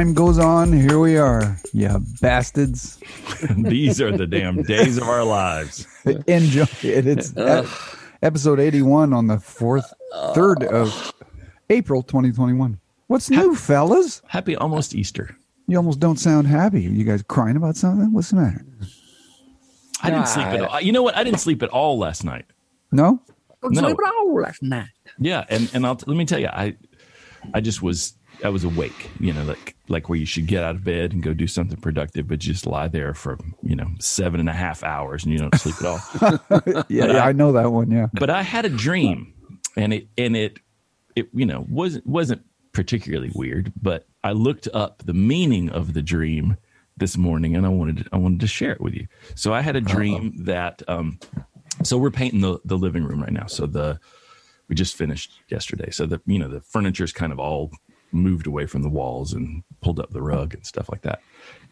time goes on, here we are. Yeah, bastards. These are the damn days of our lives. Enjoy it. It's ep- episode 81 on the 4th, 3rd of April 2021. What's new, fellas? Happy almost Easter. You almost don't sound happy. You guys crying about something? What's the matter? I didn't sleep at all. You know what? I didn't sleep at all last night. No? No. All last night. Yeah, and and I'll let me tell you, I I just was I was awake, you know, like like where you should get out of bed and go do something productive, but just lie there for you know seven and a half hours and you don't sleep at all. Yeah, yeah, I know that one. Yeah. but I had a dream, and it and it it you know wasn't wasn't particularly weird, but I looked up the meaning of the dream this morning, and I wanted I wanted to share it with you. So I had a dream that um, so we're painting the the living room right now. So the we just finished yesterday. So the you know the furniture is kind of all moved away from the walls and pulled up the rug and stuff like that.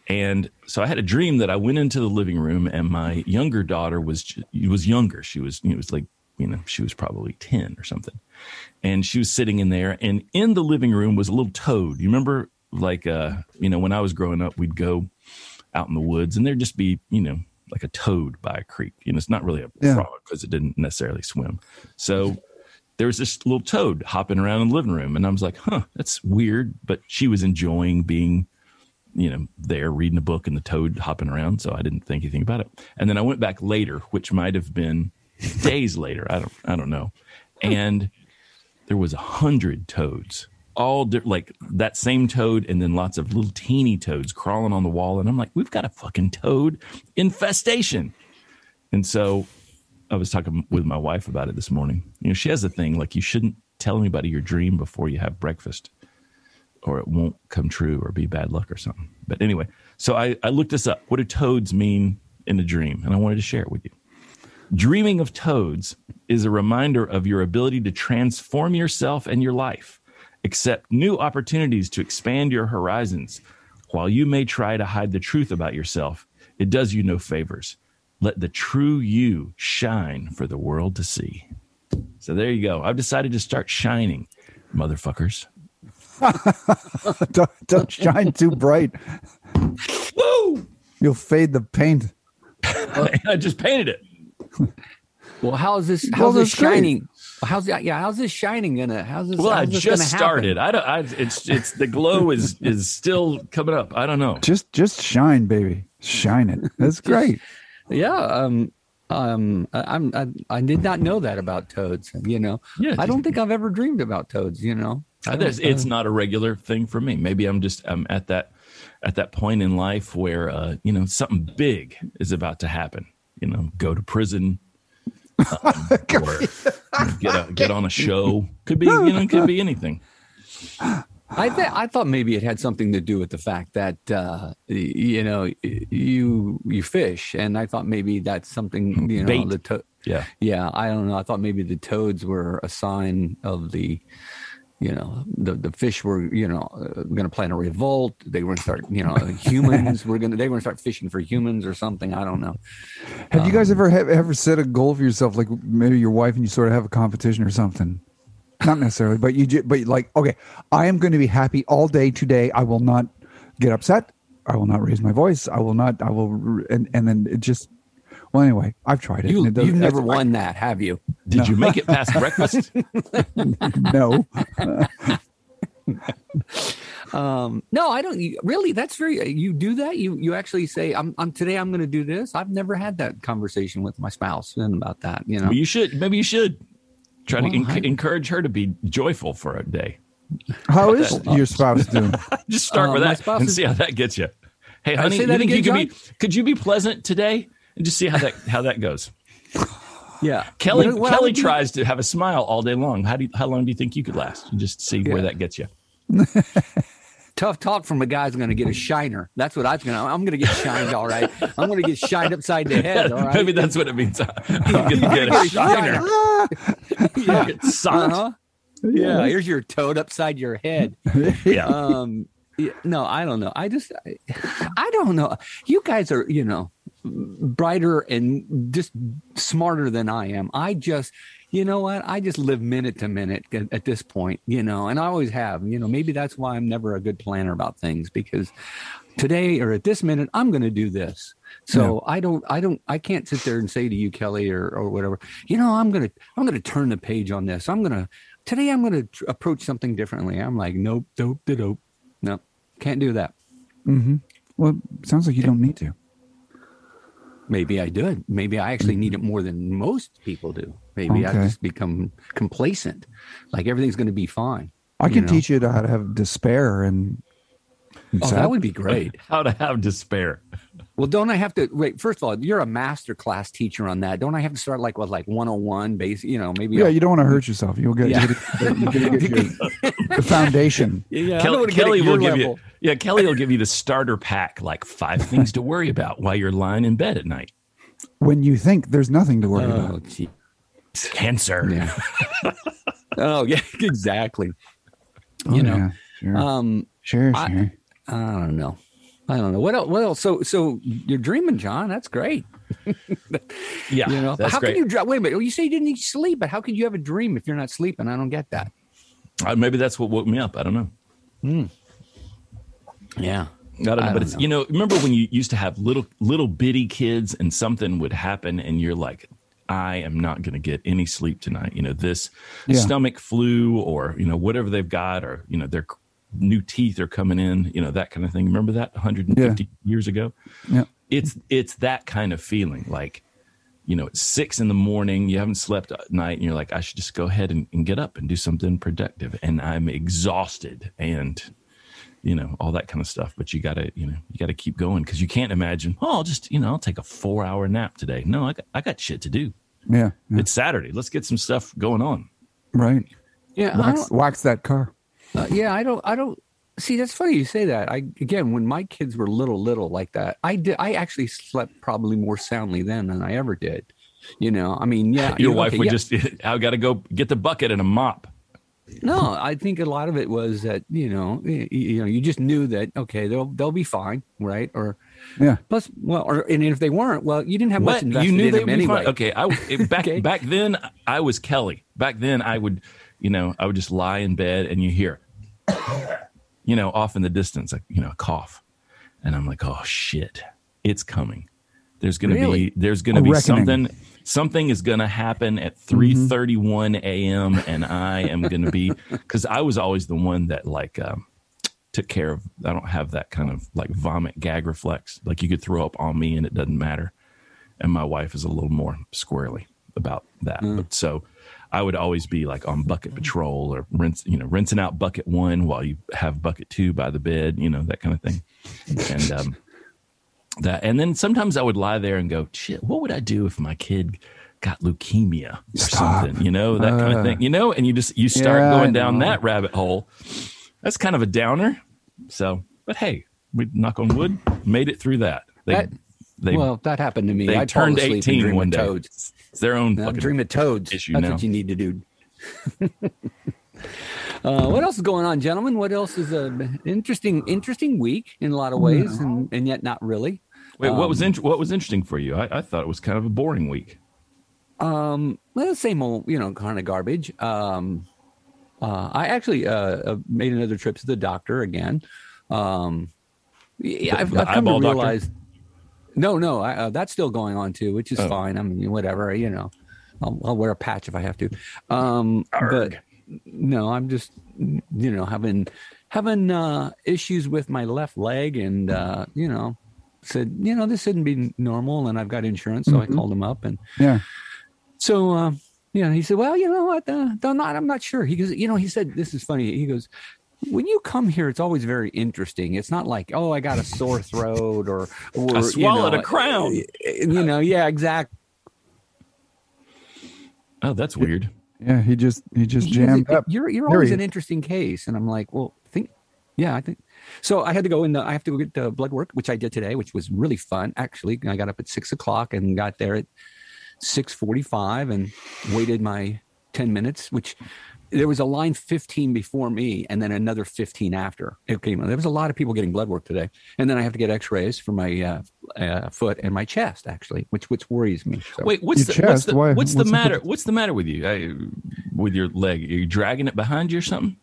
And so I had a dream that I went into the living room and my younger daughter was was younger. She was it was like you know she was probably ten or something, and she was sitting in there. And in the living room was a little toad. You remember like uh you know when I was growing up, we'd go out in the woods and there'd just be you know like a toad by a creek. You know, it's not really a Yeah. frog because it didn't necessarily swim. So there was this little toad hopping around in the living room, and I was like, "Huh, that's weird." But she was enjoying being, you know, there reading a book and the toad hopping around, so I didn't think anything about it. And then I went back later, which might have been days later. I don't, I don't know. Hmm. And there was a hundred toads, all di- like that same toad, and then lots of little teeny toads crawling on the wall. And I'm like, "We've got a fucking toad infestation." And so I was talking with my wife about it this morning. You know, she has a thing like you shouldn't tell anybody your dream before you have breakfast, or it won't come true or be bad luck or something. But anyway, so I, I looked this up. What do toads mean in a dream? And I wanted to share it with you. Dreaming of toads is a reminder of your ability to transform yourself and your life, accept new opportunities to expand your horizons. While you may try to hide the truth about yourself, it does you no favors. Let the true you shine for the world to see. So there you go. I've decided to start shining, motherfuckers. don't, don't shine too bright. Woo! You'll fade the paint. I just painted it. Well, how's this? Well, How's this that's great. shining? How's that? Yeah, how's this shining gonna? How's this? Well, I this just started. I don't. I, it's it's the glow is is still coming up. I don't know. Just just shine, baby. Shine it. That's great. Yeah. Um. Um. I, I'm. I, I did not know that about toads. You know. Yeah, I don't think I've ever dreamed about toads. You know. It's not a regular thing for me. Maybe I'm just I'm at that at that point in life where uh, you know something big is about to happen. You know, go to prison, um, or you know, get a, get on a show. Could be you know could be anything. I th- I thought maybe it had something to do with the fact that uh, you know you you fish, and I thought maybe that's something you know Bait. the to- Yeah. yeah I don't know. I thought maybe the toads were a sign of the you know the the fish were you know uh, going to plan a revolt. They were going to start you know humans were going to they were going to start fishing for humans or something. I don't know. Have you guys ever have, ever set a goal for yourself, like maybe your wife and you sort of have a competition or something? Not necessarily, but you ju- but like okay, I am going to be happy all day today. I will not get upset. I will not raise my voice. I will not. I will, r- and and then it just. Well, anyway, I've tried it. You, it you've never I- won that, have you? Did you make it past breakfast? No, Um, no, I don't. you- Really, that's very. You do that. You you actually say, "I'm, I'm today. I'm going to do this." I've never had that conversation with my spouse and about that. You know. Well, you should. Maybe you should try Well, to enc- I- encourage her to be joyful for a day. how is your spouse doing? Just start Uh, with that spouse and is- see how that gets you. Hey, Uh, honey, you that think you could be? Could you be pleasant today? And just see how that how that goes. yeah. Kelly What- what Kelly would do- tries to have a smile all day long. How do you, how long do you think you could last? You just see where that gets you. Tough talk from a guy guy's going to get a shiner. That's what I'm going to. I'm going to get shined. All right. I'm going to get shined upside the head. All right. Maybe that's what it means. I'm gonna get a shiner. yeah. Get socked. Uh-huh. Yeah. Here's your toad upside your head. Yeah. um yeah, no i don't know i just I, I don't know you guys are you know brighter and just smarter than i am i just you know what? I just live minute to minute at, at this point, you know, and I always have. You know, maybe that's why I'm never a good planner about things because today or at this minute I'm going to do this. So I don't, I don't, I can't sit there and say to you, Kelly, or or whatever. You know, I'm gonna, I'm gonna turn the page on this. I'm gonna today. I'm gonna tr- approach something differently. I'm like, nope, dope, dope, no, can't do that. Mm-hmm. Well, sounds like you don't need to. Maybe I do. Maybe I actually need it mm-hmm. more than most people do. Maybe I just become complacent, like everything's going to be fine. I You can know. teach you how to have despair and. And Oh, that would be great. How to have despair. Well, don't I have to wait? First of all, you're a master class teacher on that. Don't I have to start like with like 101 base? You know, maybe. Yeah, I'll- you don't want to hurt yourself. You'll get, Yeah. you'll get, you'll get your- the foundation. yeah. I Kel- don't wanna get Kelly will your give level. you, yeah, Kelly will give you the starter pack, like five things to worry about while you're lying in bed at night. When you think there's nothing to worry Oh, about. gee. Cancer. Yeah. oh, yeah, exactly. Oh, you know, yeah, sure, Um, sure, sure. I don't know. I don't know. What else? What else? So, so you're dreaming, John. That's great. Yeah, You know, how great. can you wait a minute? You say you didn't sleep, but how could you have a dream if you're not sleeping? I don't get that. Uh, maybe that's what woke me up. I don't know. Yeah. I don't know, I but don't it's know. you know, remember when you used to have little little bitty kids and something would happen and you're like, I am not going to get any sleep tonight. You know, this Yeah. stomach flu or you know whatever they've got or you know their c- new teeth are coming in. You know that kind of thing. Remember that 150 years ago? Yeah. It's it's that kind of feeling like. You know, it's six in the morning. You haven't slept at night, and you're like, I should just go ahead and, and get up and do something productive. And I'm exhausted, and you know all that kind of stuff but you gotta you know you gotta keep going because you can't imagine oh i'll just you know i'll take a four hour nap today no i got, I got shit to do Yeah. yeah. it's saturday let's get some stuff going on Right. Yeah. Wax, wax that car. Uh, yeah. I don't, I don't see. That's funny you say that. I, again, when my kids were little, little like that, I did, I actually slept probably more soundly then than I ever did. You know, I mean, yeah. your wife okay, would yeah. just i gotta go get the bucket and a mop No, I think a lot of it was that you know, you, you know, you just knew that okay, they'll they'll be fine, right? Or Yeah. plus, well, or and if they weren't, well, you didn't have much invested you knew in they them would anyway. fine okay i it- back Okay. back then i was kelly back then i would you know i would just lie in bed and you hear you know off in the distance like you know a cough and i'm like oh shit it's coming there's gonna Really? be there's gonna A be reckoning. something something is gonna happen at Mm-hmm. 3:31 a.m. and I am gonna be because I was always the one that like um, took care of. I don't have that kind of like vomit gag reflex. Like you could throw up on me and it doesn't matter. And my wife is a little more squirrely about that. Mm. But so I would always be like on bucket patrol or rinse, you know, rinsing out bucket one while you have bucket two by the bed, you know, that kind of thing. And um, that, and then sometimes I would lie there and go, shit, what would I do if my kid got leukemia or Stop. something, you know, that kind Uh. of thing, you know, and you just, you start Yeah, going down that rabbit hole. That's kind of a downer. So, but hey, we knock on wood, made it through that. They, That- they, well, that happened to me. I turned 18 one day. Toads. It's their own Now, fucking dream of toads. issue That's now. what you need to do. uh, what else is going on, gentlemen? What else is a interesting, interesting week in a lot of ways, and, and yet not really. Wait, what was Um, int- what was interesting for you? I, I thought it was kind of a boring week. Um, well, the same old, you know, kind of garbage. Um, uh, I actually uh, uh, made another trip to the doctor again. Um, yeah, The- I've, the I've come to eyeball doctor? No, no, I, uh, that's still going on too, which is Oh. fine. I mean, whatever, you know, I'll, I'll wear a patch if I have to. Um, but no, I'm just, you know, having having uh, issues with my left leg, and uh, you know, said, you know, this shouldn't be normal, and I've got insurance, so Mhm. I called him up and. Yeah. So, uh, know, he said, well, you know what? Uh, I'm not, I'm not sure. He goes, you know, he said, this is funny. He goes, when you come here, it's always very interesting. It's not like, oh, I got a sore throat or, or I swallowed you know, a crown. Eh, eh, you know, yeah, exactly. Oh, that's weird. Yeah. He just he just He goes, jammed up. You're, you're always an interesting case. And I'm like, well, think, yeah, I think. So I had to go in. The, I have to go get the blood work, which I did today, which was really fun. Actually, I got up at six o'clock and got there at six forty-five and waited my ten minutes. Which there was a line fifteen before me, and then another fifteen after. Okay, there was a lot of people getting blood work today, and then I have to get X-rays for my uh, uh, foot and my chest actually, which which worries me. So. Wait, what's Your the, what's the, Why- what's the what's the- matter? What's the matter with you? I, with your leg? Are you dragging it behind you or something?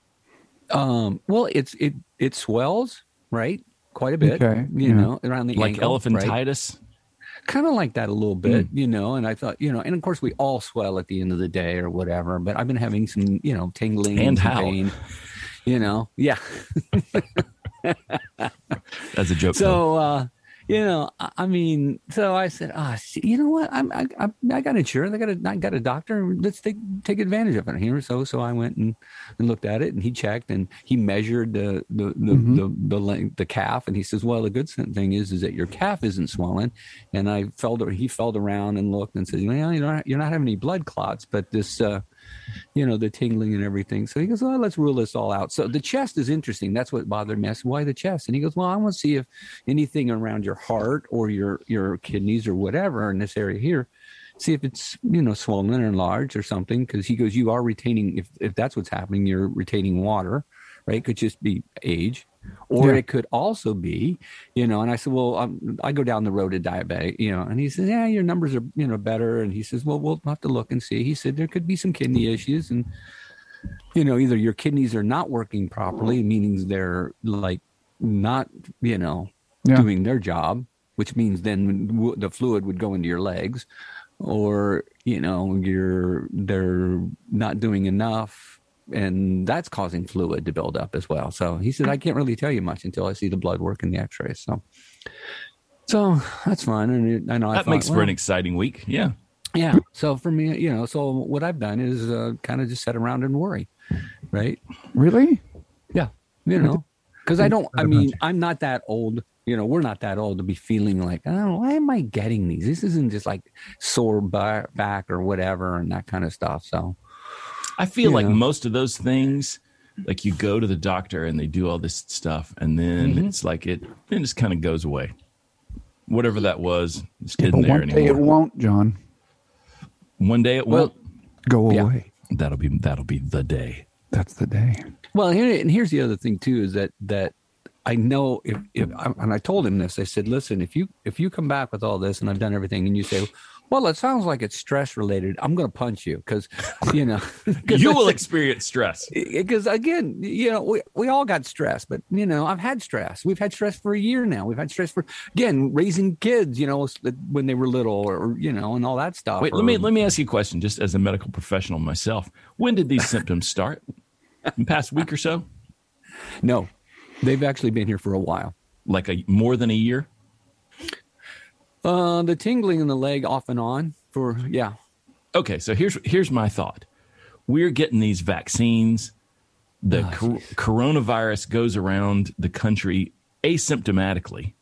Um, well, it's it it swells right quite a bit. Okay, you yeah. know, around the Like ankle, right? Kind of like that a little bit, Hmm. you know. And I thought, you know, and of course we all swell at the end of the day or whatever. But I've been having some, you know, tingling And pain, you know, yeah. That's a joke. So, uh, you know, I, mean, so I said, ah, see, you know what? I'm, I, I, I got insurance. I got a, I got a doctor. Let's take take advantage of it here. So, so I went and, and looked at it, and he checked, and he measured the the the Mhm. the, the, length, the calf, and he says, well, the good thing is, is that your calf isn't swollen. And I felt, he felt around and looked and said, well, you know, you're not having any blood clots, but this. uh you know, the tingling and everything. So he goes, well, let's rule this all out. So the chest is interesting. That's what bothered me. I said, why the chest? And he goes, well, I want to see if anything around your heart or your, your kidneys or whatever in this area here, see if it's, you know, swollen or enlarged or something. Cause he goes, you are retaining, if, if that's what's happening, you're retaining water, right? Could just be age. Or Yeah. it could also be, you know, and I said, well, um, I go down the road to diabetic, you know, and he says, yeah, your numbers are, you know, better. And he says, well, we'll have to look and see. He said, there could be some kidney issues and, you know, either your kidneys are not working properly, meaning they're like not, you know, Yeah. doing their job, which means then w- the fluid would go into your legs, or you know, you're they're not doing enough, and that's causing fluid to build up as well. So he said, I can't really tell you much until I see the blood work and the X-rays. So, so that's fine. And I know I that thought, makes for well, an exciting week. Yeah. yeah. So for me, you know, so what I've done is uh, kind of just sit around and worry, right? Really? Yeah, you know, because I don't. I mean, I'm not that old. You know, we're not that old to be feeling like, oh, why am I getting these? This isn't just like sore back or whatever and that kind of stuff. So, I feel like Yeah. most of those things, like you go to the doctor and they do all this stuff, and then Mhm. it's like it, it just kind of goes away. Whatever that was, it's Yeah, there one day it won't, John. One day it Well- won't. Go Yeah. away. That'll be that'll be the day. That's the day. well, here and here's the other thing too is that that I know if if and I told him this. I said, listen, if you if you come back with all this and I've done everything, and you say. Well, it sounds like it's stress related. I'm going to punch you because, you know, You will experience stress. because again, you know, we, we all got stress, but you know, I've had stress. We've had stress for a year now. We've had stress for again raising kids, you know, when they were little, or you know, and all that stuff. Wait, or- let me let me ask you a question, just as a medical professional myself. When did these symptoms start? In the past week or so? No, they've actually been here for a while. Like a more than a year? Uh, the tingling in the leg off and on for yeah, Okay, so here's here's my thought. We're getting these vaccines. The Ah, cor- coronavirus goes around the country asymptomatically.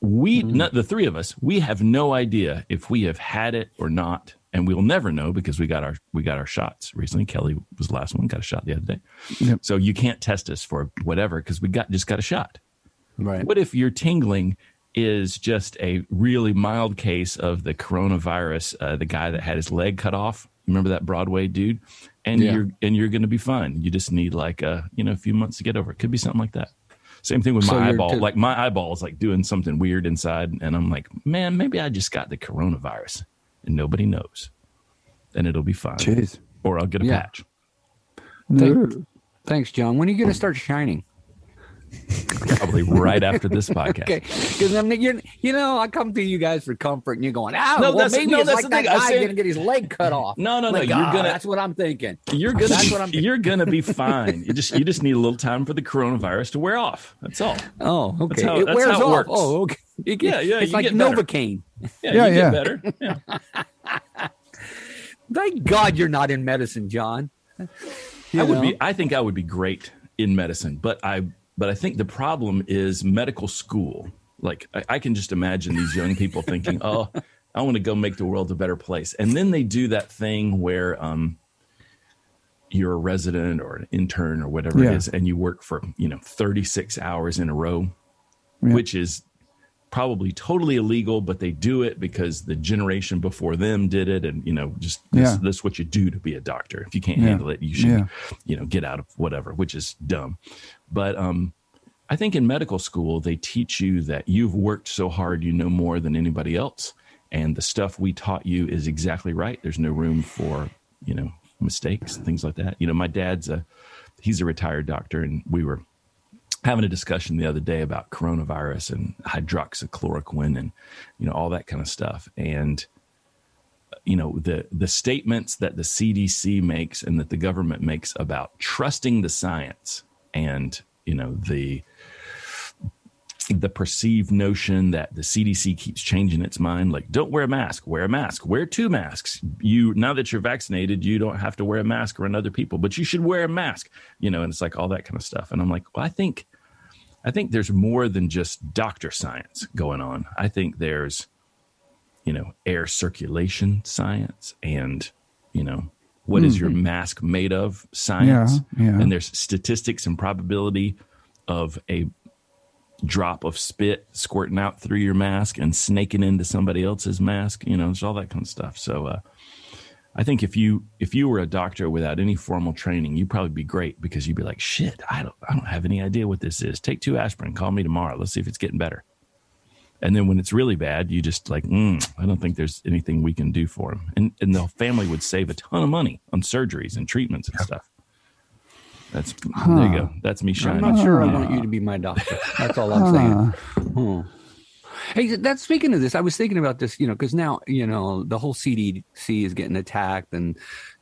We, Mm-hmm. not the three of us, we have no idea if we have had it or not, and we'll never know because we got our we got our shots recently. Kelly was the last one, got a shot the other day. Yep. So you can't test us for whatever because we got just got a shot. right. What if you're tingling is just a really mild case of the coronavirus? Uh, the guy that had his leg cut off. Remember that Broadway dude? And Yeah. you're and you're going to be fine. You just need like a you know a few months to get over it. Could be something like that. Same thing with my you're eyeball. to- like my eyeball is like doing something weird inside, and I'm like, man, maybe I just got the coronavirus, and nobody knows, and it'll be fine. Jeez. Or I'll get a Yeah. patch. No. Thanks, John. When are you going to start shining? Probably right after this podcast. Okay, because I mean, you're, you know, I come to you guys for comfort, and you're going, oh, No, well, that's- maybe no, it's that's like the that thing. I guy said- going to get his leg cut off. No, no, no. You're ah, gonna That's what I'm thinking. You're gonna That's be, what I'm thinking. you're gonna be fine. You just you just need a little time for the coronavirus to wear off. That's all. Oh, okay. how- it that's wears how it off. works. Oh, okay. It- Yeah, yeah, It's you like. Novocaine. Yeah, Yeah, you yeah. get better. Yeah. Thank God you're not in medicine, John. You I would be. I think I would be great in medicine, but I but I think the problem is medical school. Like I, I can just imagine these young people thinking, "Oh, I want to go make the world a better place," and then they do that thing where um, you're a resident or an intern or whatever Yeah. it is, and you work for you know 36 hours in a row, Yeah. which is probably totally illegal, but they do it because the generation before them did it, and you know, just this, Yeah. this is what you do to be a doctor. If you can't Yeah. handle it, you should, Yeah. you know, get out of whatever, which is dumb. But um, I think in medical school, they teach you that you've worked so hard, you know more than anybody else. And the stuff we taught you is exactly right. There's no room for, you know, mistakes and things like that. You know, my dad's a, he's a retired doctor and we were having a discussion the other day about coronavirus and hydroxychloroquine and, you know, all that kind of stuff. And, you know the the statements that the CDC makes and that the government makes about trusting the science and you know the the perceived notion that the CDC keeps changing its mind like don't wear a mask wear a mask wear two masks you now that you're vaccinated you don't have to wear a mask around other people but you should wear a mask you know and it's like all that kind of stuff and I'm like well I think I think there's more than just doctor science going on. I think there's you know air circulation science and you know what is your mask made of? Science. Yeah, yeah. and there's statistics and probability of a drop of spit squirting out through your mask and snaking into somebody else's mask you know it's all that kind of stuff. So uh, i think if you if you were a doctor without any formal training you'd probably be great because you'd be like shit i don't i don't have any idea what this is take two aspirin call me tomorrow let's see if it's getting better and then when it's really bad, you just like, mm, I don't think there's anything we can do for him. And and the family would save a ton of money on surgeries and treatments and stuff. That's there you go. That's me shining. I'm shining. not sure I want you to be my doctor. That's all I'm saying. Hmm. Hey, that's speaking of this. I was thinking about this, you know, because now you know the whole CDC is getting attacked and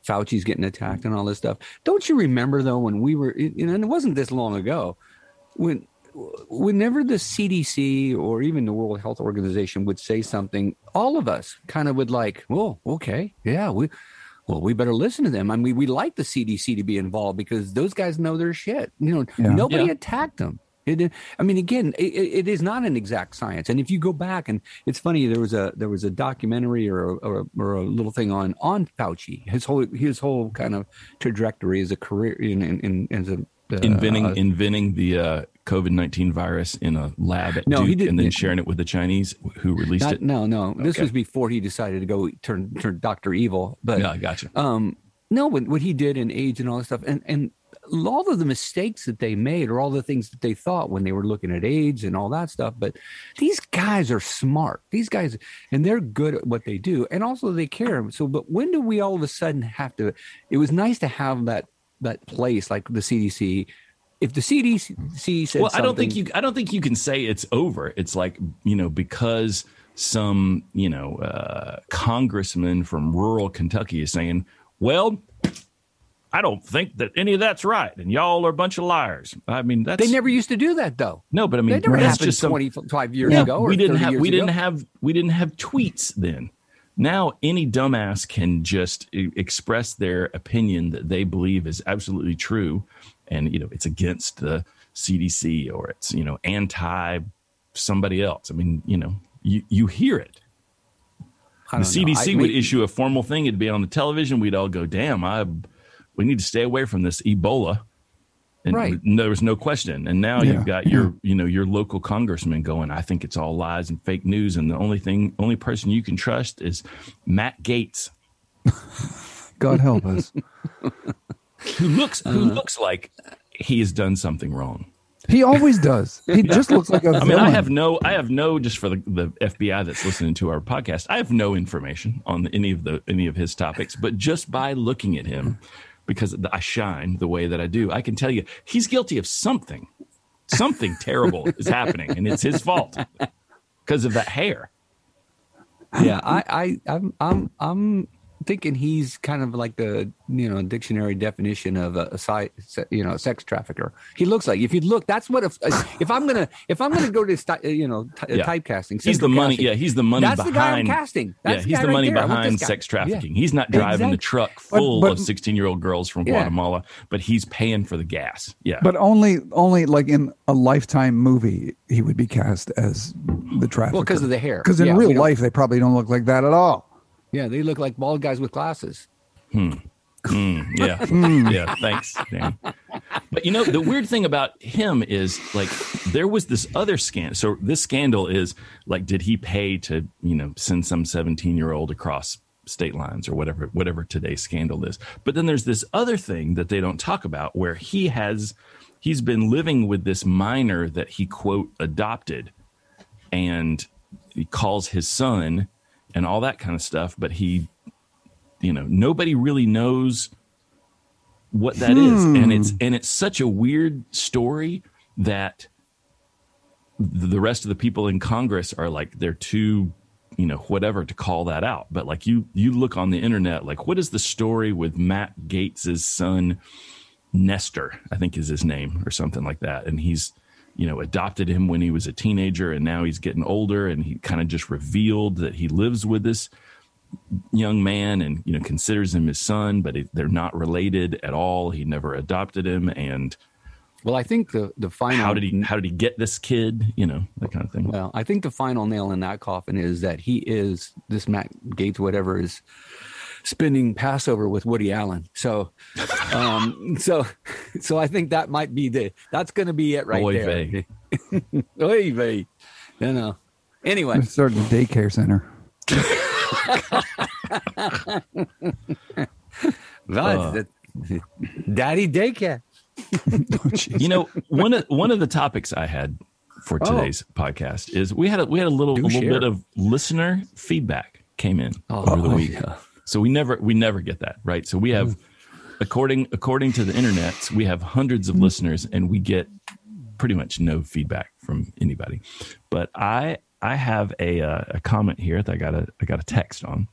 Fauci's getting attacked and all this stuff. Don't you remember though when we were, you know, and it wasn't this long ago, when whenever the CDC or even the World Health Organization would say something, all of us kind of would like, well, okay, yeah, we. Well, we better listen to them. I mean, we like the CDC to be involved because those guys know their shit. You know, Yeah. nobody Yeah. attacked them. It, I mean, again, it, it is not an exact science. And if you go back, and it's funny, there was a there was a documentary or a, or a, or a little thing on on Fauci. His whole his whole kind of trajectory as a career in in, in as a uh, inventing uh, inventing the uh, COVID nineteen virus in a lab at No, he didn't- and then sharing it with the Chinese who released not, it. no, no. This was before he decided to go turn turn Doctor Evil. But Yeah, I gotcha. um no what, what he did in AIDS and all this stuff and and all of the mistakes that they made or all the things that they thought when they were looking at AIDS and all that stuff but these guys are smart these guys and they're good at what they do and also they care so but when do we all of a sudden have to it was nice to have that that place like the CDC if the CDC said well, I don't think you. I don't think you can say it's over. It's like you know because some you know uh, congressman from rural Kentucky is saying, "Well, I don't think that any of that's right, and y'all are a bunch of liars." I mean, that's they never used to do that though no, but I mean, that never happened just some, 25 years Yeah, ago or we didn't have we didn't have we didn't have tweets then. Now any dumbass can just express their opinion that they believe is absolutely true, and you know it's against the CDC or it's you know anti somebody else. I mean, you know, you you hear it. The. CDC I- would issue a formal thing. It'd be on the television. We'd all go, "Damn, I we need to stay away from this Ebola." And Right. there was no question. And now Yeah. you've got your, you know, your local congressman going, I think it's all lies and fake news. And the only thing, only person you can trust is Matt Gaetz, God help us. who looks, who Uh-huh. looks like he has done something wrong. He always does. He just looks like a I villain. mean, I have no, I have no, just for the, the FBI that's listening to our podcast, I have no information on any of the, any of his topics, but just by looking at him, because I shine the way that I do, I can tell you he's guilty of something. Something terrible is happening, and it's his fault because of that hair. yeah, I, I, I'm, I'm, I'm thinking he's kind of like the you know dictionary definition of a, a si- you know sex trafficker. He looks like if you look, that's what if if I'm gonna if I'm gonna go to sti- you know t- Yeah. typecasting. He's the central money. casting, Yeah, he's the money That's the guy I'm casting. That's yeah, the he's guy the money there. I want behind this guy. sex Yeah. trafficking. He's not driving the truck full but- of sixteen-year-old girls from Yeah. Guatemala, but he's paying for the gas. Yeah, But only, only like in a lifetime movie, he would be cast as the trafficker. Well, because of the hair. Because in Yeah, real life, they probably don't look like that at all. Yeah, they look like bald guys with glasses. Mm, yeah, yeah. Thanks, Dan. But you know, the weird thing about him is like there was this other scandal. So this scandal is like, did he pay to you know send some seventeen-year-old across state lines or whatever whatever today's scandal is? But then there's this other thing that they don't talk about where he has he's been living with this minor that he quote adopted and he calls his son and all that kind of stuff but he you know nobody really knows what that is, and hmm. it's and it's such a weird story that the rest of the people in congress are like they're too you know whatever to call that out. But like you you look on the internet like what is the story with matt gaetz's son nestor i think is his name or something like that. And he's you know adopted him when he was a teenager and now he's getting older and he kind of just revealed that he lives with this young man and you know considers him his son but it, they're not related at all. He never adopted him and Well, I think the the final how did he how did he get this kid? You know that kind of thing. Well, I think the final nail in that coffin is that he is this Matt Gaetz, whatever, is spending Passover with Woody Allen. So, um, so, so I think that might be the that's going to be it right Oy there. vey. Oy vey. You know. Anyway, Starting the daycare center. that's the- Daddy Daycare. you know one of one of the topics i had for today's podcast is we had a, we had a little Do a little share. bit of listener feedback came in Oh, over the week yeah. So we never we never get that right so we have according according to the internet we have hundreds of listeners and we get pretty much no feedback from anybody but i i have a uh, a comment here that i got a i got a text on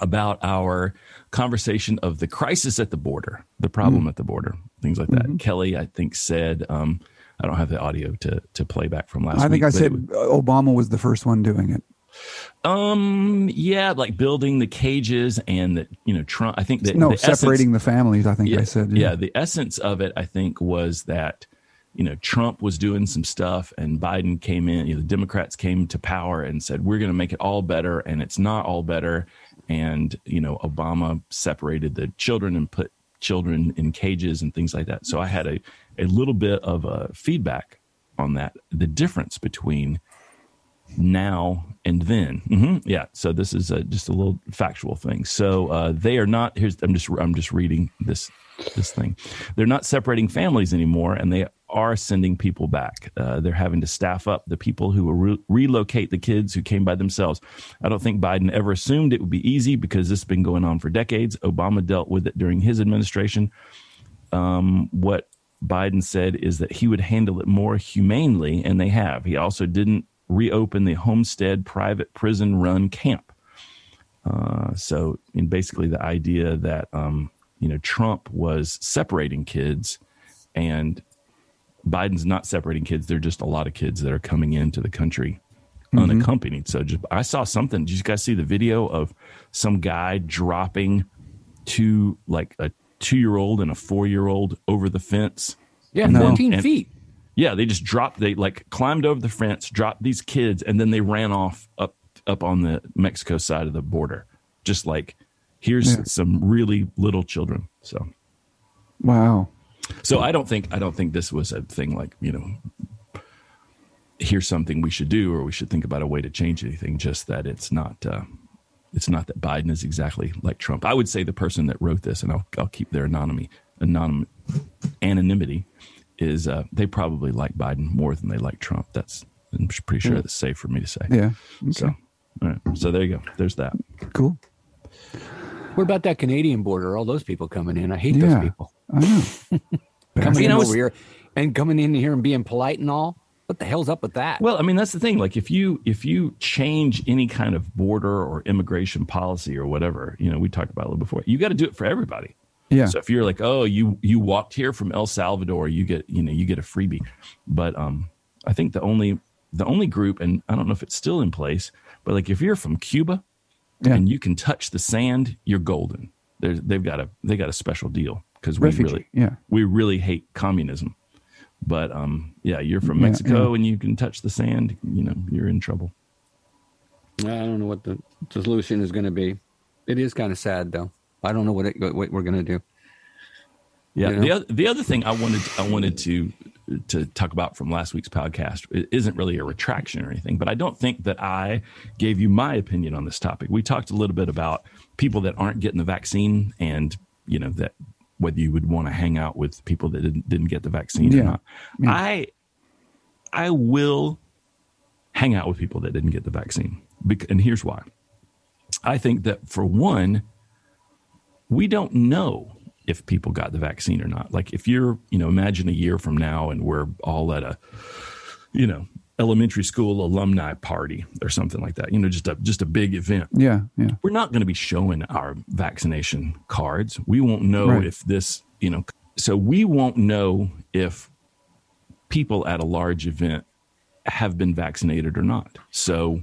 about our conversation of the crisis at the border, the problem at the border, things like that. Kelly, I think, said, um, I don't have the audio to to play back from last week. I week. think I said it Obama was the first one doing it. Um, yeah, like building the cages and that, you know, Trump, I think that No, the essence- separating the families. I think yeah, I said. yeah, the essence of it, I think, was that you know Trump was doing some stuff, and Biden came in. You know, the Democrats came to power and said we're going to make it all better, and it's not all better. And you know, Obama separated the children and put children in cages and things like that. So I had a a little bit of uh, feedback on that, the difference between now and then. hmm Yeah. So this is uh just a little factual thing. So uh, they are not. Here's I'm just I'm just reading this this thing. They're not separating families anymore, and they are sending people back. Uh, they're having to staff up the people who will re- relocate the kids who came by themselves. I don't think Biden ever assumed it would be easy because this has been going on for decades. Obama dealt with it during his administration. Um, what Biden said is that he would handle it more humanely, and they have. He also didn't reopen the Homestead private prison run camp. Uh, so, in basically the idea that um, you know Trump was separating kids, and Biden's not separating kids. They're just a lot of kids that are coming into the country unaccompanied. So, just I saw something. Did you guys see the video of some guy dropping two like a two year old and a four year old over the fence? Yeah, No. 14 And- feet. Yeah, they just dropped. They like climbed over the fence, dropped these kids, and then they ran off up up on the Mexico side of the border. Just like here's Yeah. some really little children. So, Wow. so I don't think I don't think this was a thing like you know, here's something we should do or we should think about a way to change anything. Just that it's not. Uh, it's not that Biden is exactly like Trump. I would say the person that wrote this, and I'll, I'll keep their anonymity, anonym, anonymity, is uh, they probably like Biden more than they like Trump. That's I'm pretty sure that's safe for me to say. Yeah. Okay. So, all right. so there you go. There's that. cool. What about that Canadian border? All those people coming in. I hate Yeah. those people. I know. Coming You in know, over here and coming in here and being polite and all. What the hell's up with that? Well, I mean, that's the thing. Like, if you if you change any kind of border or immigration policy or whatever, you know, we talked about it a little before. You got to do it for everybody. Yeah. So if you're like, oh, you you walked here from El Salvador, you get you know you get a freebie. But um, I think the only the only group, and I don't know if it's still in place, but like if you're from Cuba Yeah. and you can touch the sand, you're golden. There's, they've got a they got a special deal because we Refugee. really Yeah. we really hate communism. But um, yeah, you're from Yeah, Mexico and you can touch the sand, you know, you're in trouble. I don't know what the solution is going to be. It is kind of sad, though. I don't know what, it, what we're going to do. Yeah. You know? The other, the other thing I wanted I wanted to to talk about from last week's podcast it isn't really a retraction or anything, but I don't think that I gave you my opinion on this topic. We talked a little bit about people that aren't getting the vaccine and you know that whether you would want to hang out with people that didn't, didn't get the vaccine Yeah. or not. Yeah. I I will hang out with people that didn't get the vaccine. And here's why. I think that for one, we don't know if people got the vaccine or not. Like if you're, you know, imagine a year from now and we're all at a, you know, elementary school alumni party or something like that. You know, just a just a big event. Yeah, yeah. We're not going to be showing our vaccination cards. We won't know Right. if this, you know, so we won't know if people at a large event have been vaccinated or not. So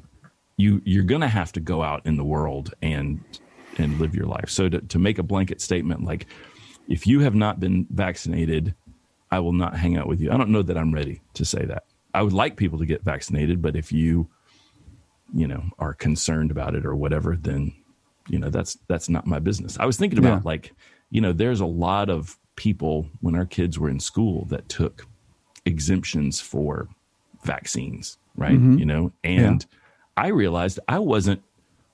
you you're going to have to go out in the world and and live your life. So to, to make a blanket statement like if you have not been vaccinated, I will not hang out with you. I don't know that I'm ready to say that. I would like people to get vaccinated, but if you you know are concerned about it or whatever, then you know that's that's not my business. I was thinking about Yeah. like you know there's a lot of people when our kids were in school that took exemptions for vaccines, right? Mm-hmm. You know, and I realized I wasn't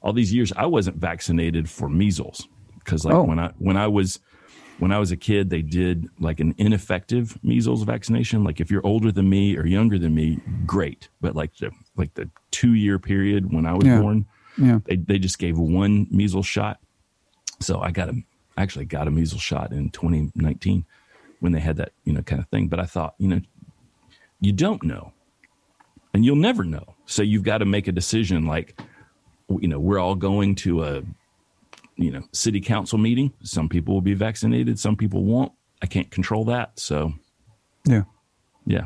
all these years I wasn't vaccinated for measles. Because like Oh. when I when I was when I was a kid they did like an ineffective measles vaccination. Like if you're older than me or younger than me great. But like the like the 2 year period when I was Yeah. born Yeah. they they just gave one measles shot. So I got a actually got a measles shot in 2019 when they had that you know kind of thing. But I thought you know you don't know. And you'll never know. So you've got to make a decision like you know we're all going to a you know city council meeting. Some people will be vaccinated some people won't. I can't control that so. Yeah. yeah.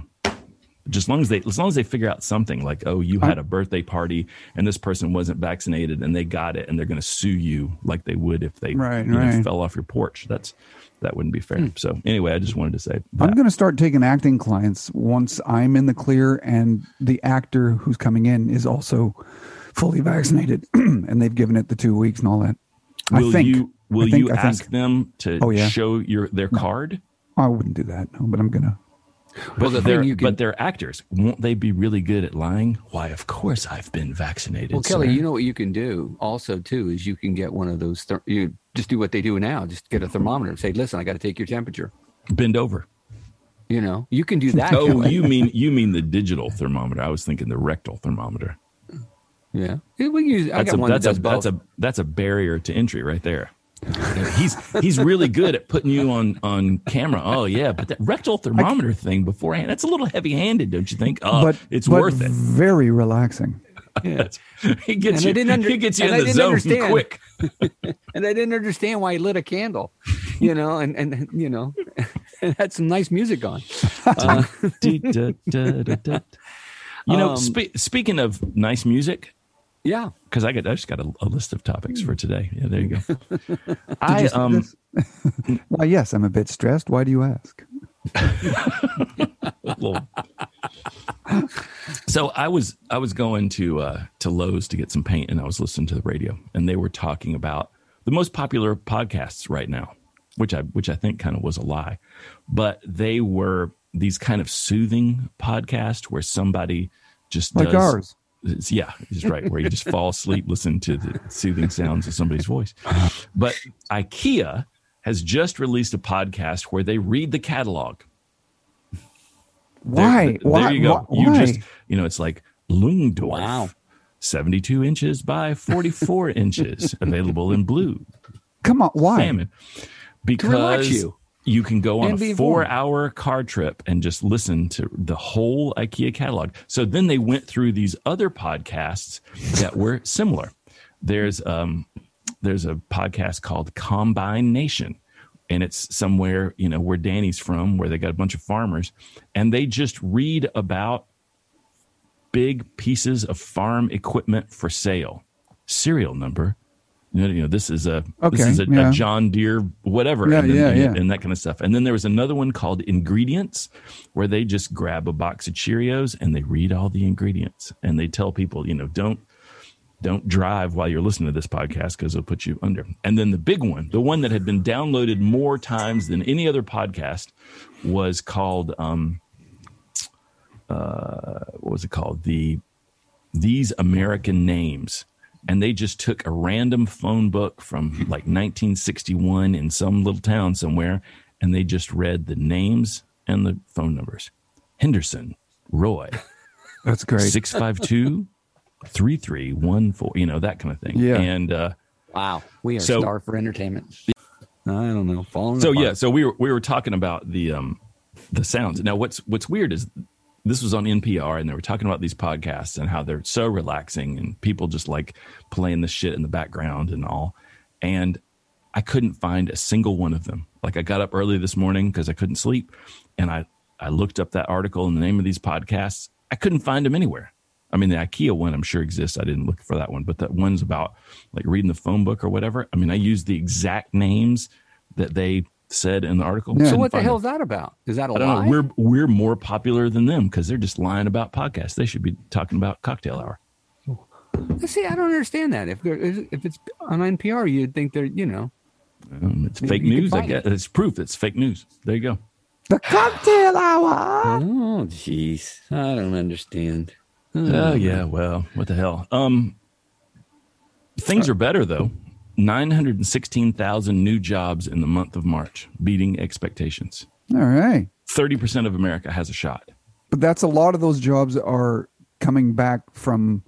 Just as long as they as long as they figure out something like oh you had a birthday party and this person wasn't vaccinated and they got it and they're going to sue you like they would if they Right, you know, fell off your porch. That's that wouldn't be fair. Hmm. So anyway i just wanted to say I'm going to start taking acting clients once I'm in the clear and the actor who's coming in is also fully vaccinated and they've given it the two weeks and all that. will I think. you will I think, you I ask think, them to Oh, yeah. show your their card I wouldn't do that, no, but I'm going to. But Well, they're can- but they're actors. Won't they be really good at lying? Why, of course I've been vaccinated. Well, Kelly, sir. you know what you can do also too is you can get one of those. Ther- you just do what they do now. Just get a thermometer and say, "Listen, I got to take your temperature." bend over. You know, you can do that. Oh, Kelly. you mean you mean the digital thermometer? I was thinking the rectal thermometer. Yeah. We can use. I got a one that's that a both. that's a that's a barrier to entry right there. he's he's really good at putting you on on camera. Oh yeah, but that rectal thermometer thing beforehand that's a little heavy handed, don't you think? Oh, but it's but worth it. Very relaxing. Yeah. He gets And I you. didn't under- he gets you in I the zone understand. quick. and I didn't understand why he lit a candle, you know, and and you know, and had some nice music on. Uh, You know, Um, spe- speaking of nice music, yeah, because I got I just got a, a list of topics for today. Yeah, there you go. I you um this? Why, yes, I'm a bit stressed. Why do you ask? little- so I was I was going to uh, to Lowe's to get some paint, and I was listening to the radio, and they were talking about the most popular podcasts right now, which I which I think kind of was a lie, but they were these kind of soothing podcasts where somebody just Like does, ours. It's- yeah, it's right. Where you just fall asleep, listen to the soothing sounds of somebody's voice. But IKEA has just released a podcast where they read the catalog. There- Why? th- why? There you go. Why? You just, you know, it's like Lungdorf. Wow. 72 inches by 44 inches, available in blue Come on. Why? salmon. Because relax you. You can go on a four hour car trip and just listen to the whole IKEA catalog. So then they went through these other podcasts that were similar. There's um there's a podcast called Combine Nation. And it's somewhere, you know, where Danny's from, where they got a bunch of farmers, and they just read about big pieces of farm equipment for sale. Serial number. You know, this is a this is a, yeah. a John Deere whatever Yeah, and, then- yeah, and, and that kind of stuff. And then there was another one called Ingredients where they just grab a box of Cheerios and they read all the ingredients and they tell people, you know, don't don't drive while you're listening to this podcast because it'll put you under. And then the big one, the one that had been downloaded more times than any other podcast, was called um, uh, what was it called? The These American Names. And they just took a random phone book from like 1961 in some little town somewhere, and they just read the names and the phone numbers. Henderson, Roy, That's great. 652 3314, you know, that kind of thing. Yeah. And uh, Wow, we are So- star for entertainment. I don't know. Falling so apart. yeah, so we were we were talking about the um the sounds. Now what's what's weird is this was on NPR and they were talking about these podcasts and how they're so relaxing and people just like playing the shit in the background and all. And I couldn't find a single one of them. Like I got up early this morning because I couldn't sleep and I I looked up that article and the name of these podcasts. I couldn't find them anywhere. I mean, the IKEA one I'm sure exists. I didn't look for that one, but that one's about like reading the phone book or whatever. I mean, I used the exact names that they said in the article. Yeah. So what the hell them. is that about? Is that a I don't lie? know. We're we're more popular than them because they're just lying about podcasts. They should be talking about cocktail hour. See, I don't understand that. If there is, if it's on NPR, you'd think they're you know. Um, it's fake you can news. I guess it. it's proof. It's fake news. There you go. the cocktail hour. Oh, jeez, I don't understand. Oh yeah. Well, what the hell? Um, things are better though. Nine hundred and sixteen thousand new jobs in the month of March, beating expectations. All right. Thirty percent of America has a shot. But that's a lot of those jobs are coming back from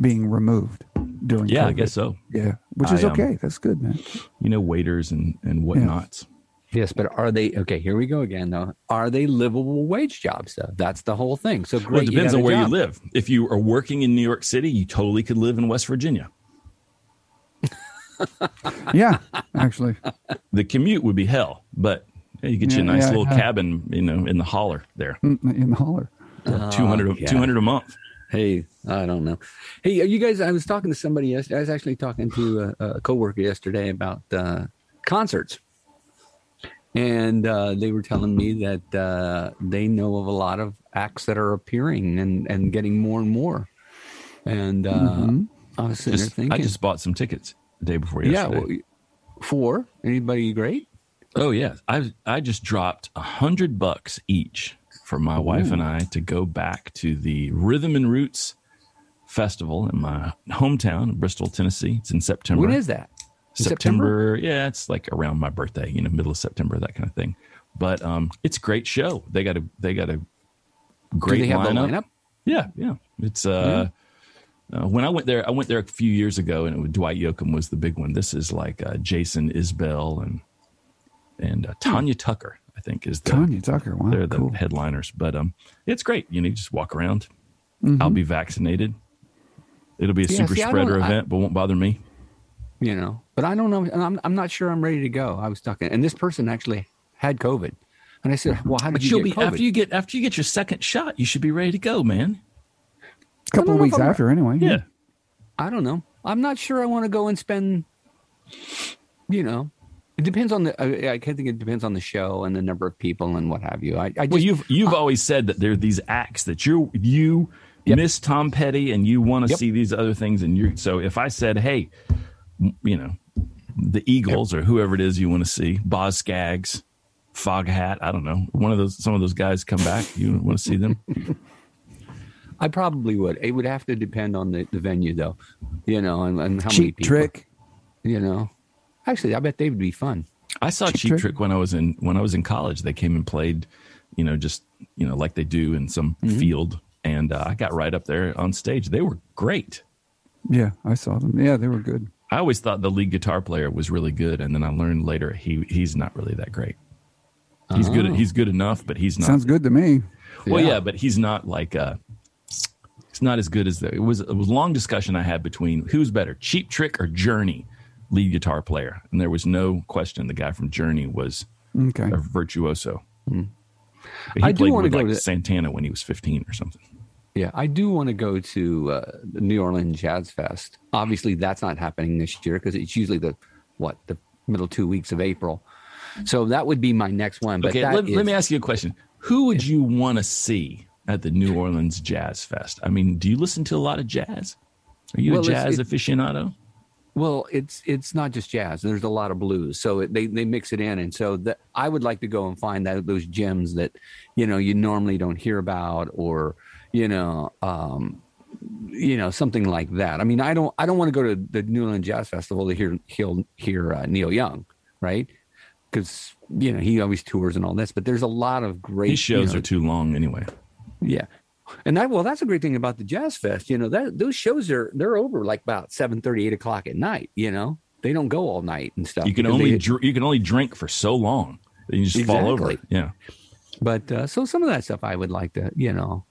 being removed during Yeah, I guess so. Yeah, which is I, um, okay. That's good, man. You know, waiters and and whatnots. Yes, but are they okay? Here we go again, though. Are they livable wage jobs? Though that's the whole thing. So great. Well, it depends on a where you live. If you are working in New York City, you totally could live in West Virginia. Yeah, actually. the commute would be hell, but yeah, you get you a nice yeah, little yeah. cabin, you know, in the holler there, In the holler. Oh, 200, yeah. 200 a month. Hey, I don't know. Hey, are you guys? I was talking to somebody yesterday. I was actually talking to a, a coworker yesterday about uh, concerts, and uh, they were telling me that uh, they know of a lot of acts that are appearing and and getting more and more. And uh, Mhm. I was sitting Just, there thinking, I just bought some tickets the day before yeah, yesterday. well, for anybody great? oh yeah, I I just dropped a hundred bucks each for my wife and I to go back to the Rhythm and Roots Festival in my hometown, Bristol, Tennessee. It's in September. When is that? In September, yeah, it's like around my birthday, you know, middle of September, that kind of thing. But um, it's a great show. They got a they got a great Do they have lineup. the lineup? Yeah, yeah. It's uh, uh, when I went there, I went there a few years ago, and it was, Dwight Yoakam was the big one. This is like uh, Jason Isbell and and uh, Tanya Tucker, I think, is the Tanya Tucker. Wow, they're the cool. headliners. But um, it's great. You know, you just walk around. Mm-hmm. I'll be vaccinated. It'll be a Yeah, super see, spreader don't- I- event, but won't bother me. you know but i don't know and I'm, I'm not sure i'm ready to go i was talking and this person actually had covid and i said well how did But you get be COVID? after you get after you get your second shot, you should be ready to go, man. A couple of weeks after, anyway. Yeah. i don't know i'm not sure i want to go and spend you know it depends on the i, I think it depends on the show and the number of people and what have you i, I just Well, you've you've always said that there are these acts that you you Yep. miss Tom Petty and you want to Yep. see these other things, and you so if I said, hey, you know, the Eagles or whoever it is you want to see, Boz Scaggs, Foghat, I don't know, one of those some of those guys come back, you want to see them? i probably would it would have to depend on the, the venue though you know and, and how many Cheap people trick. you know actually i bet they would be fun I saw Cheap Cheap Trick? Trick when I was in when I was in college. They came and played, you know, just you know like they do in some Mm-hmm. field, and uh, I got right up there on stage. They were great. Yeah, I saw them. Yeah, they were good. I always thought the lead guitar player was really good, and then I learned later he he's not really that great. He's good. Oh. He's good enough, but he's not. Sounds good to me. well, Yeah. yeah, but he's not like. Uh, it's not as good as the. It was. It was a long discussion I had between who's better, Cheap Trick or Journey, lead guitar player, and there was no question the guy from Journey was Okay. a virtuoso. He I do wanna go like to- Santana when he was fifteen or something. Yeah, I do want to go to uh, New Orleans Jazz Fest. Obviously, that's not happening this year because it's usually the what the middle two weeks of April. So that would be my next one. But Okay, that let, let me ask you a question. Who would you want to see at the New Orleans Jazz Fest? I mean, do you listen to a lot of jazz? Are you Well, a jazz it- aficionado? Well, it's it's not just jazz. There's a lot of blues, so it, they they mix it in, and so that I would like to go and find that those gems that you know you normally don't hear about, or you know, um, you know, something like that. I mean, I don't, I don't want to go to the New Orleans Jazz Festival to hear, hear, hear uh, Neil Young, right? Because you know he always tours and all this, but there's a lot of great These shows you know, are too long anyway. Yeah. And that well, that's a great thing about the Jazz Fest. You know that those shows are they're over like about 7 8 o'clock at night. You know they don't go all night and stuff. You can only they- dr- you can only drink for so long. You just fall over. Yeah. But uh, so some of that stuff I would like to, you know,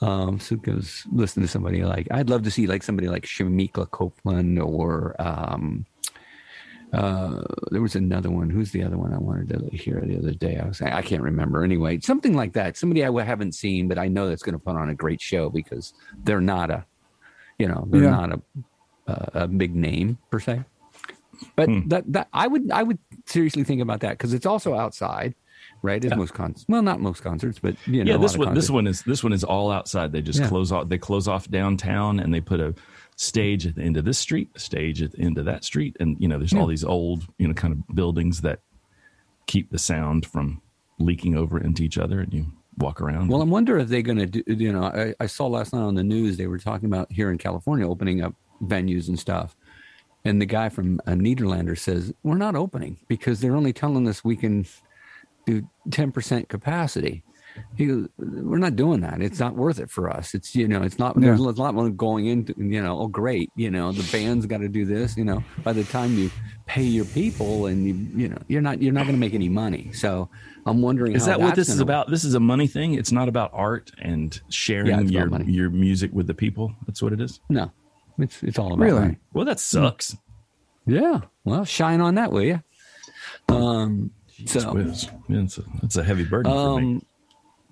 um, so because listen to somebody like I'd love to see like somebody like Shemekia Copeland or um, uh, there was another one. Who's the other one I wanted to hear the other day? I was I can't remember. Anyway, something like that. Somebody I haven't seen, but I know that's going to put on a great show because they're not a, you know, they're Yeah. not a, a a big name per se. But Hmm. that that I would I would seriously think about that because it's also outside, right? As Yeah. most concerts, well, not most concerts, but you know, yeah, this one this one is this one is all outside. They just Yeah. close off they close off downtown and they put a stage at the end of this street, a stage at the end of that street, and you know, there's all these old, you know, kind of buildings that keep the sound from leaking over into each other and you walk around. Well, I'm wondering if they're going to do. You know, I, I saw last night on the news they were talking about here in California opening up venues and stuff, and the guy from uh, Nederlander says we're not opening because they're only telling us we can do 10 percent capacity. He goes, we're not doing that. It's not worth it for us. It's you know, it's not. Yeah. There's a lot going into. You know, oh great. You know, the band's got to do this. You know, by the time you pay your people and you you know you're not you're not going to make any money. So I'm wondering is how that what this is gonna- about? This is a money thing. It's not about art and sharing Yeah, your your music with the people. That's what it is. No, it's it's all about Really? money. Well, that sucks. Yeah. Well, shine on that, will you? Um. So, Whiz. Yeah, it's, a, it's a heavy burden for me.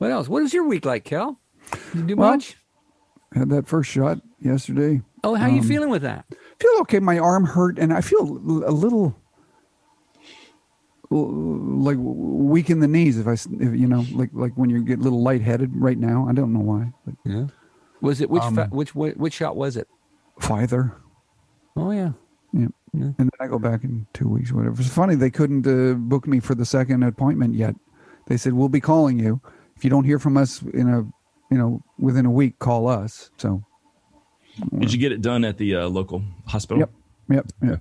What else? What is your week like, Kel? Did you do Well, much? Had that first shot yesterday. Oh, how you um, feeling with that? feel okay. My arm hurt, and I feel a little like weak in the knees. If I, if, you know, like like when you get a little lightheaded right now. I don't know why. But Yeah. Was it which um, fa- which which which shot was it? Pfizer. Oh yeah. Yeah. Yeah. And then I go back in two weeks, whatever. It's funny they couldn't uh, book me for the second appointment yet. They said we'll be calling you if you don't hear from us in a, you know, within a week. Call us. So. Did you get it done at the uh, local hospital? Yep. Yep. Yep.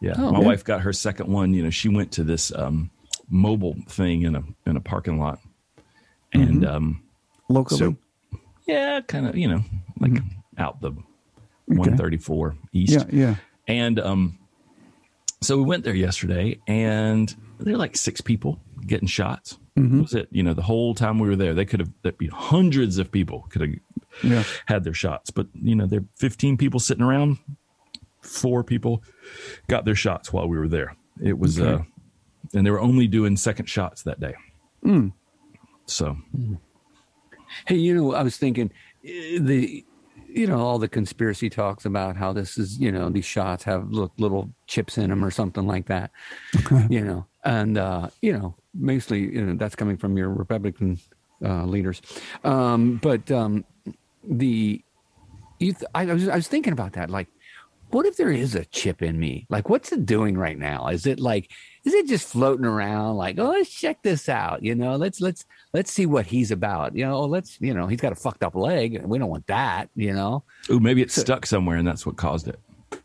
Yeah, Oh, my good. wife got her second one. You know, she went to this um, mobile thing in a in a parking lot, and Mm-hmm. um, Locally. so yeah, kind of you know like out the one thirty four east. Mm-hmm. yeah. Yeah. And um, so we went there yesterday, and there were like six people getting shots. Mm-hmm. Was it? You know, the whole time we were there, they could have there'd be hundreds of people could have Yeah. had their shots, but you know, there are fifteen people sitting around. Four people got their shots while we were there. It was, uh, and they were only doing second shots that day. Mm. So Hey, you know, I was thinking eh, the, you know, all the conspiracy talks about how this is, you know, these shots have look little chips in them or something like that, you know, and uh, you know, mostly, you know, that's coming from your Republican uh, leaders, um, but um, the, you, th- I was, I was thinking about that, like. What if there is a chip in me? Like, what's it doing right now? Is it like, is it just floating around? Like, oh, let's check this out. You know, let's let's let's see what he's about. You know, oh, let's you know, he's got a fucked up leg. We don't want that. You know. ooh, maybe it's stuck somewhere, and that's what caused it.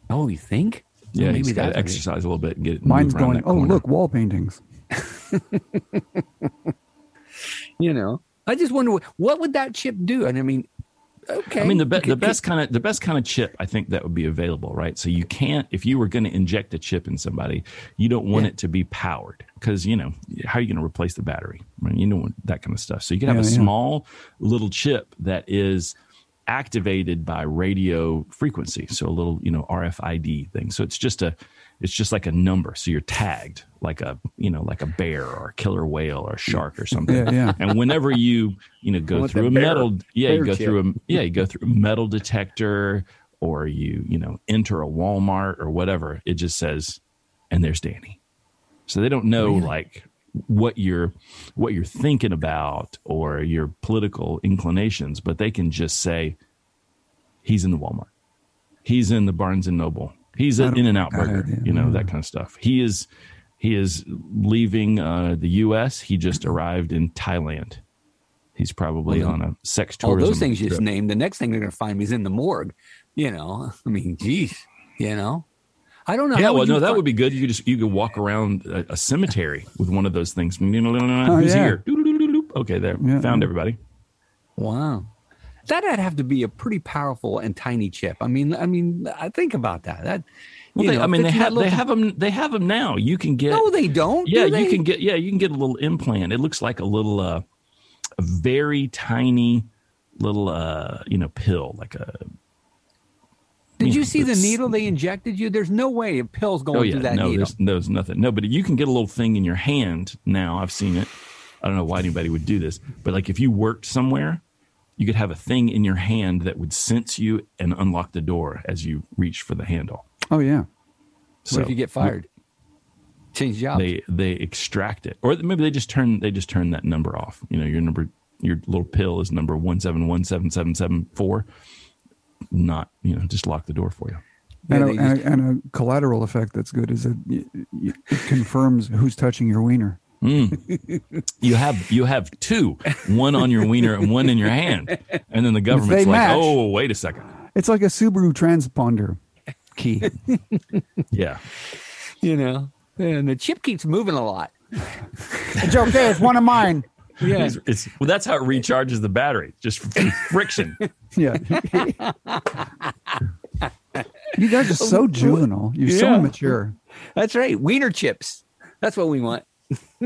Oh, you think? Yeah, Well, maybe got to exercise a little bit and get it. Mine's going. that Oh, look, wall paintings. You know, I just wonder what, what would that chip do. And I mean, okay. I mean, the, be- the best kind of the best kind of chip I think that would be available, right? So you can't if you were going to inject a chip in somebody, you don't want Yeah. it to be powered because you know how are you going to replace the battery? I mean, you don't that kind of stuff. So you can have Yeah, a yeah. small little chip that is activated by radio frequency, so a little you know RFID thing. So it's just a it's just like a number. So you're tagged like a you know like a bear or a killer whale or a shark or something. Yeah, yeah. And whenever you you know go through a bear- metal yeah you go chip. through a yeah you go through a metal detector or you you know enter a Walmart or whatever it just says and there's Danny. So they don't know like what you're what you're thinking about or your political inclinations, but they can just say he's in the Walmart. He's in the Barnes and Noble. He's an In and Out Burger. it, yeah. You know that kind of stuff. He is he is leaving uh, the U.S. He just arrived in Thailand. He's probably on a sex All those things you just trip. named. The next thing they're going to find me is in the morgue. You know, I mean, geez, you know, I don't know. Yeah, well, no, that would be good. You could just you could walk around a, a cemetery with one of those things. Who's yeah. here? Okay, there, Yeah. found everybody. Wow. That'd have to be a pretty powerful and tiny chip. I mean, I mean, I think about that. That, Well, they, know, I mean, they have they have them they have them now. You can get No, they don't. yeah, do you can get yeah, you can get a little implant. It looks like a little uh, a very tiny little uh, you know pill like a Did you know, see the needle they injected you? There's no way a pill's going oh yeah through that no needle. there's, there's nothing no but you can get a little thing in your hand now. I've seen it. I don't know why anybody would do this, but like if you worked somewhere, you could have a thing in your hand that would sense you and unlock the door as you reach for the handle. Oh yeah. what if you get fired? Change jobs. they they extract it or maybe they just turn they just turn that number off you know your number your little pill is number 1717774 not you know just lock the door for you And, Yeah, a, they and, a, and a collateral effect that's good is that y- y- it confirms who's touching your wiener. Mm. you have you have two one on your wiener and one in your hand and then the government's like match. oh wait a second It's like a Subaru transponder key. yeah you know, and the chip keeps moving a lot. it's okay. It's one of mine. Yeah. it's, it's well that's how it recharges the battery just friction Yeah. you guys are so juvenile. You're so Yeah. immature. That's right. Wiener chips. That's what we want.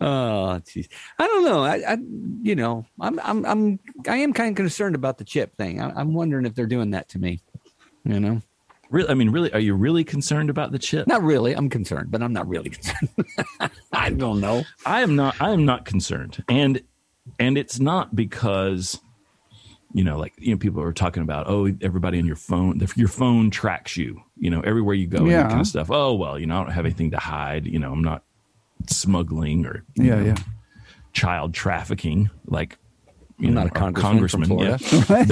oh, jeez. I don't know. I, I, you know, I'm, I'm, I'm, I am kind of concerned about the chip thing. I, I'm wondering if they're doing that to me. You know, really i mean really are you really concerned about the chip not really. I'm concerned, but I'm not really concerned. I don't know. I am not. I am not concerned, and and it's not because you know, like you know, people are talking about oh, everybody on your phone, your phone tracks you, you know, everywhere you go, and that kind of stuff. Oh well, you know, I don't have anything to hide. You know, I'm not smuggling or Yeah, know, yeah. child trafficking like you I'm know, not a our congressman from yeah. but,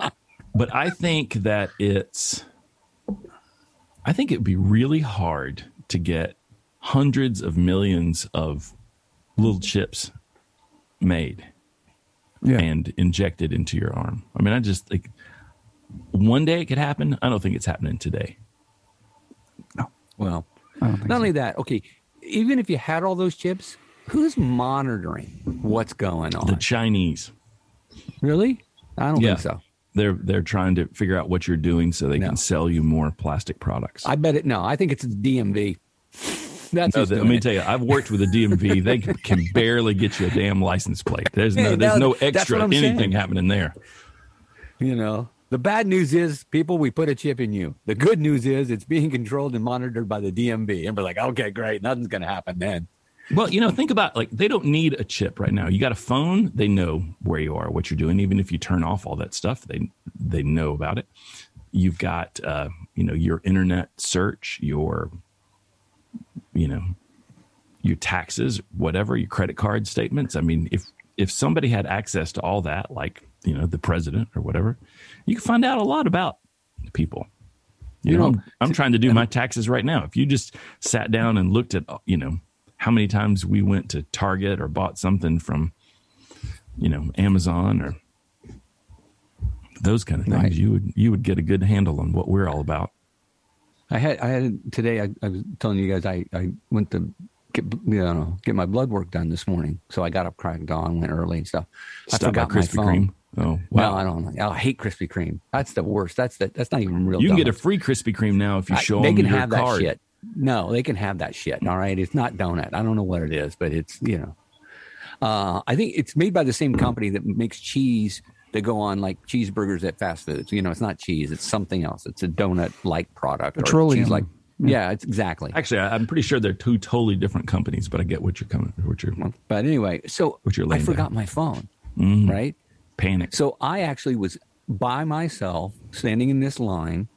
um, but I think that it's I think it'd be really hard to get hundreds of millions of little chips made Yeah. and injected into your arm. I mean, I just like one day it could happen. I don't think it's happening today. No. Well, don't so. only that. Okay, even if you had all those chips, who's monitoring what's going on? The? Chinese, really? I don't Yeah. think so. they're they're trying to figure out what you're doing so they No. can sell you more plastic products. I bet it. No, I think it's the DMV. That's No, let me it. tell you, I've worked with the DMV. They can, can barely get you a damn license plate. There's no, there's no, no extra anything saying. happening there. You know, the bad news is, people, we put a chip in you. The good news is, it's being controlled and monitored by the DMV. And we're like, okay, great, nothing's going to happen then. Well, you know, think about like they don't need a chip right now. You got a phone, they know where you are, what you're doing. Even if you turn off all that stuff, they they know about it. You've got uh, you know your internet search, your you know your taxes, whatever, your credit card statements. I mean, if if somebody had access to all that, like you know the president or whatever, you can find out a lot about people. You, You know, know, I'm, I'm trying to do my taxes right now. If you just sat down and looked at, you know, how many times we went to Target or bought something from, you know, Amazon or those kind of things, Right. you would you would get a good handle on what we're all about. I had, I had today, I, I was telling you guys, I, I went to get, you know, get my blood work done this morning. So I got up crack dawn, went early and stuff. I Stop by forgot my Krispy phone. Kreme. Oh Well, wow! I don't know. I hate Krispy Kreme. That's the worst. That's the, that's not even real. you can get a free Krispy Kreme now if you I- show they them can your have card. that shit. No, they can have that shit. All right, it's not donut. I don't know what it is, but it's you know, uh, I think it's made by the same company that makes cheese that go on like cheeseburgers at fast foods. You know, it's not cheese; it's something else. It's a donut-like product or Petroleum. cheese-like. Yeah, it's exactly. Actually, I- I'm pretty sure they're two totally different companies, but I get what you're coming, what you're But anyway, so What you're I forgot down. my phone. Mhm. Right. panic. So I actually was by myself, standing in this line,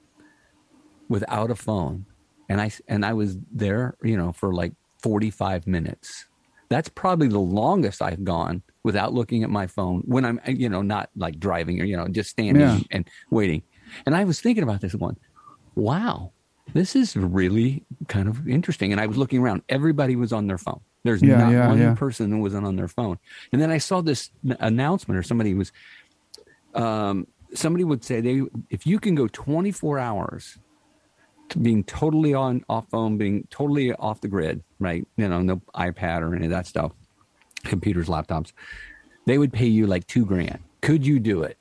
without a phone, and I and I was there, you know, for like forty five minutes. That's probably the longest I've gone without looking at my phone when I'm, you know, not like driving or you know, just standing Yeah. and waiting. And I was thinking about this one. Wow, this is really kind of interesting. And I was looking around. Everybody was on their phone. There's Yeah, not yeah, one yeah. person who wasn't on their phone. And then I saw this announcement, or somebody was, um, somebody would say they if you can go 24 hours to being totally on off phone, being totally off the grid, right? You know, no iPad or any of that stuff, computers, laptops, they would pay you like two grand. Could you do it?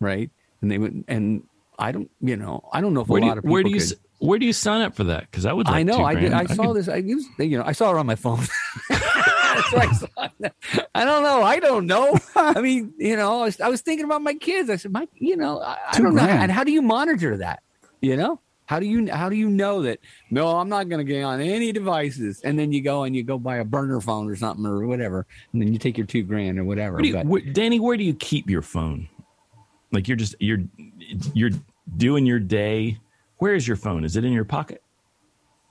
Right? And they would, and I don't, you know, I don't know if Where a lot you, of people where do you could. where do you sign up for that? Because I would. Like I know. I did. grand. I saw could- this. I used, you know, I saw it on my phone. I saw. I don't know. I don't know. I mean, you know, I was, I was thinking about my kids. I said, my, you know, I, I don't know. And how do you monitor that? You know, how do you how do you know that? No, I'm not going to get on any devices. And then you go and you go buy a burner phone or something or whatever, and then you take your two grand or whatever. Where you, But- where, Danny, where do you keep your phone? Like you're just you're you're doing your day. Where is your phone? Is it in your pocket?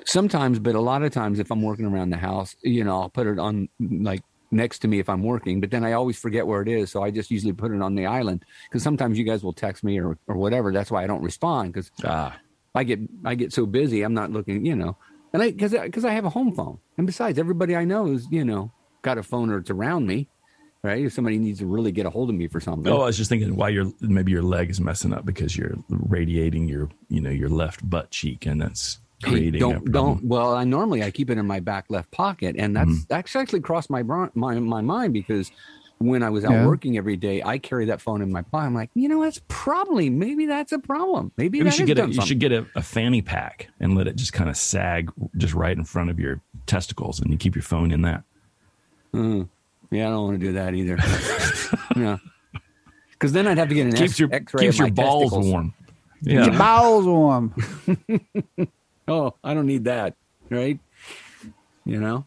Sometimes, but a lot of times, if I'm working around the house, you know, I'll put it on like next to me if I'm working, but then I always forget where it is. So I just usually put it on the island because sometimes you guys will text me or, or whatever. That's why I don't respond because Ah, I get I get so busy. I'm not looking, you know, and I because because I have a home phone, and besides, everybody I know is you know got a phone or it's around me, right? If somebody needs to really get a hold of me for something, oh, I was just thinking why your maybe your leg is messing up because you're radiating your you know your left butt cheek, and that's Hey, creating a don't don't well i normally i keep it in my back left pocket and that's Mm-hmm. that's actually crossed my, my my mind because when i was out Yeah. working every day i carry that phone in my pocket i'm like you know that's probably maybe that's a problem maybe, Maybe you should get a done you should get a, a fanny pack and let it just kind of sag just right in front of your testicles, and you keep your phone in that. Mm. yeah i don't want to do that either yeah because then i'd have to get an keeps X- your x-ray keeps of your my balls testicles. warm. Get your bowels warm. oh i don't need that right you know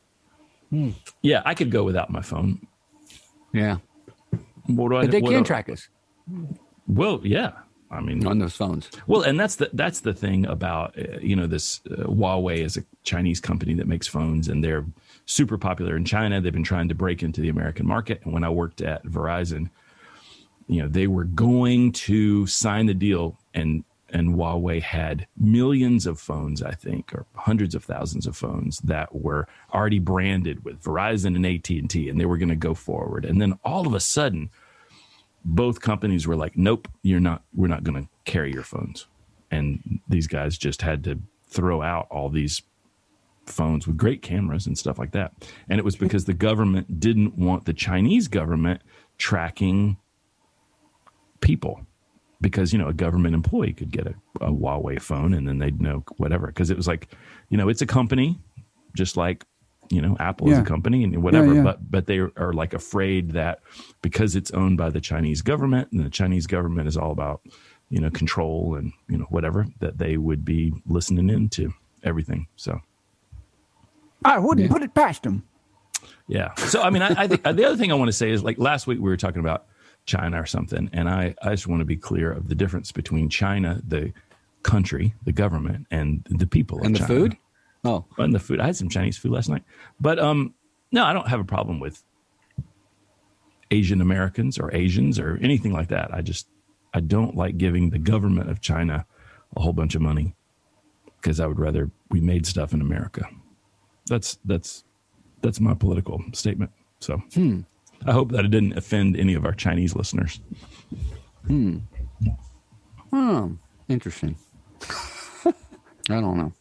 Yeah, I could go without my phone. Yeah What do I? but they what can do- track us Well, yeah. I mean, on those phones Well, and that's the that's the thing about uh, you know this uh, Huawei is a Chinese company that makes phones, and they're super popular in China. They've been trying to break into the American market. And when I worked at Verizon, you know they were going to sign the deal, and and Huawei had millions of phones, I think, or hundreds of thousands of phones that were already branded with Verizon and AT and T, and they were going to go forward. And then all of a sudden both companies were like, "Nope, you're not. We're not going to carry your phones." And these guys just had to throw out all these phones with great cameras and stuff like that. And it was because the government didn't want the Chinese government tracking people because you know a government employee could get a, a Huawei phone and then they'd know whatever. Because it was like you know it's a company just like you know Apple is a company and whatever yeah. but but they are like afraid that because it's owned by the Chinese government and the Chinese government is all about you know control and you know whatever that they would be listening into everything. So. I wouldn't put it past them yeah. So I mean, I, I think the other thing I want to say is like last week we were talking about China or something, and I I just want to be clear of the difference between China, the country, the government, and the people of and the China. food oh and the food. I had some Chinese food last night, but um, no, I don't have a problem with Asian Americans or Asians or anything like that. I just I don't like giving the government of China a whole bunch of money because I would rather we made stuff in America. That's that's that's my political statement. So I hope that it didn't offend any of our Chinese listeners. Hmm. Hmm. Interesting. I don't know.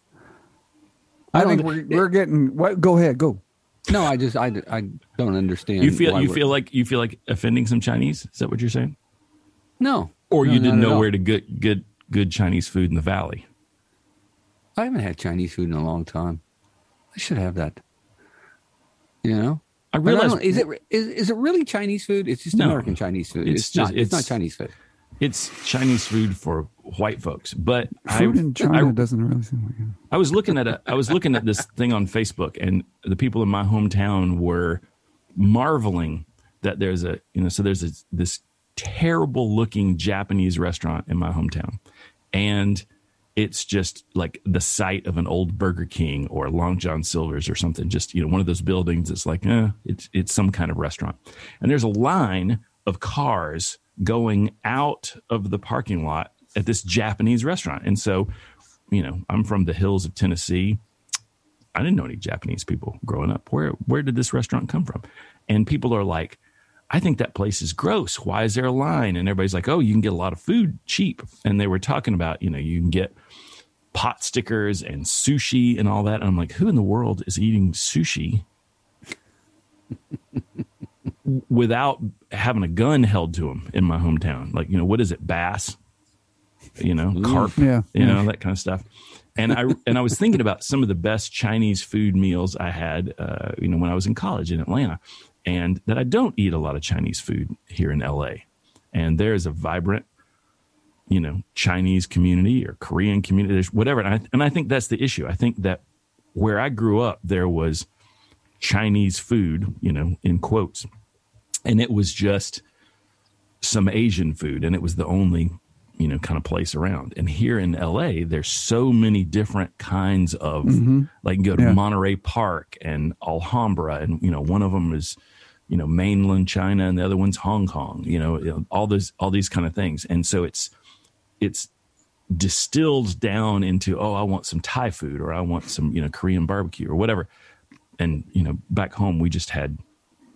I, I think don't- we're, we're getting. What? Go ahead. Go. No, I just I, I don't understand. You feel you feel like you feel like offending some Chinese? Is that what you're saying? no, Or No, you didn't know where to get good good Chinese food in the valley? I haven't had Chinese food in a long time. I should have that. You know, I But I realize is it is, is it really Chinese food? It's just No. American Chinese food. It's It's, just- not. It's, not Chinese food. it's Chinese food for white folks. But Food I, in China I, doesn't really seem like it. I was looking at a I was looking at this thing on Facebook, and the people in my hometown were marveling that there's a you know so there's a, this terrible looking Japanese restaurant in my hometown, and it's just like the site of an old Burger King or Long John Silver's or something. Just you know one of those buildings. It's like eh, it's it's some kind of restaurant, and there's a line of cars going out of the parking lot at this Japanese restaurant, and so you know I'm from the hills of Tennessee I didn't know any Japanese people growing up. Where where did this restaurant come from? And people are like, I think that place is gross. Why is there a line? And everybody's like, oh, you can get a lot of food cheap. And they were talking about, you know, you can get pot stickers and sushi and all that. And I'm like, who in the world is eating sushi without having a gun held to them in my hometown? Like, you know, what is it? Bass, you know, carp, Yeah. you know, that kind of stuff. And I and I was thinking about some of the best Chinese food meals I had, uh, you know, when I was in college in Atlanta, and that I don't eat a lot of Chinese food here in LA. And there is a vibrant, you know, Chinese community or Korean community, whatever. And I, and I think that's the issue. I think that where I grew up, there was Chinese food, you know, in quotes, and it was just some Asian food, and it was the only you know kind of place around. And here in LA, there's so many different kinds of mm-hmm. like you go to Yeah. Monterey Park and Alhambra, and you know one of them is you know mainland China, and the other one's Hong Kong. You know, all those all these kind of things, and so it's it's distilled down into oh I want some Thai food or I want some you know Korean barbecue or whatever. And you know back home we just had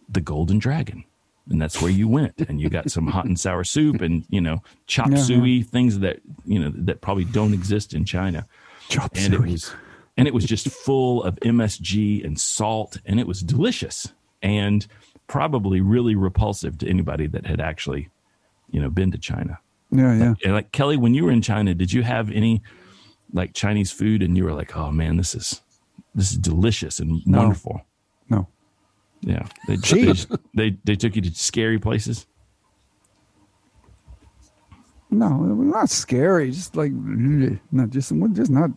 the Golden Dragon, and that's where you went, and you got some hot and sour soup and you know chop Yeah, suey things that you know that probably don't exist in China. Chop and it suey. was and it was just full of MSG and salt, and it was delicious and probably really repulsive to anybody that had actually you know been to China. Yeah, yeah. And like Kelly, when you were in China, did you have any like Chinese food and you were like, oh man, this is this is delicious and No. wonderful. No. Yeah, they, Cheap. they they they took you to scary places. No, it was not scary. Just like not just just not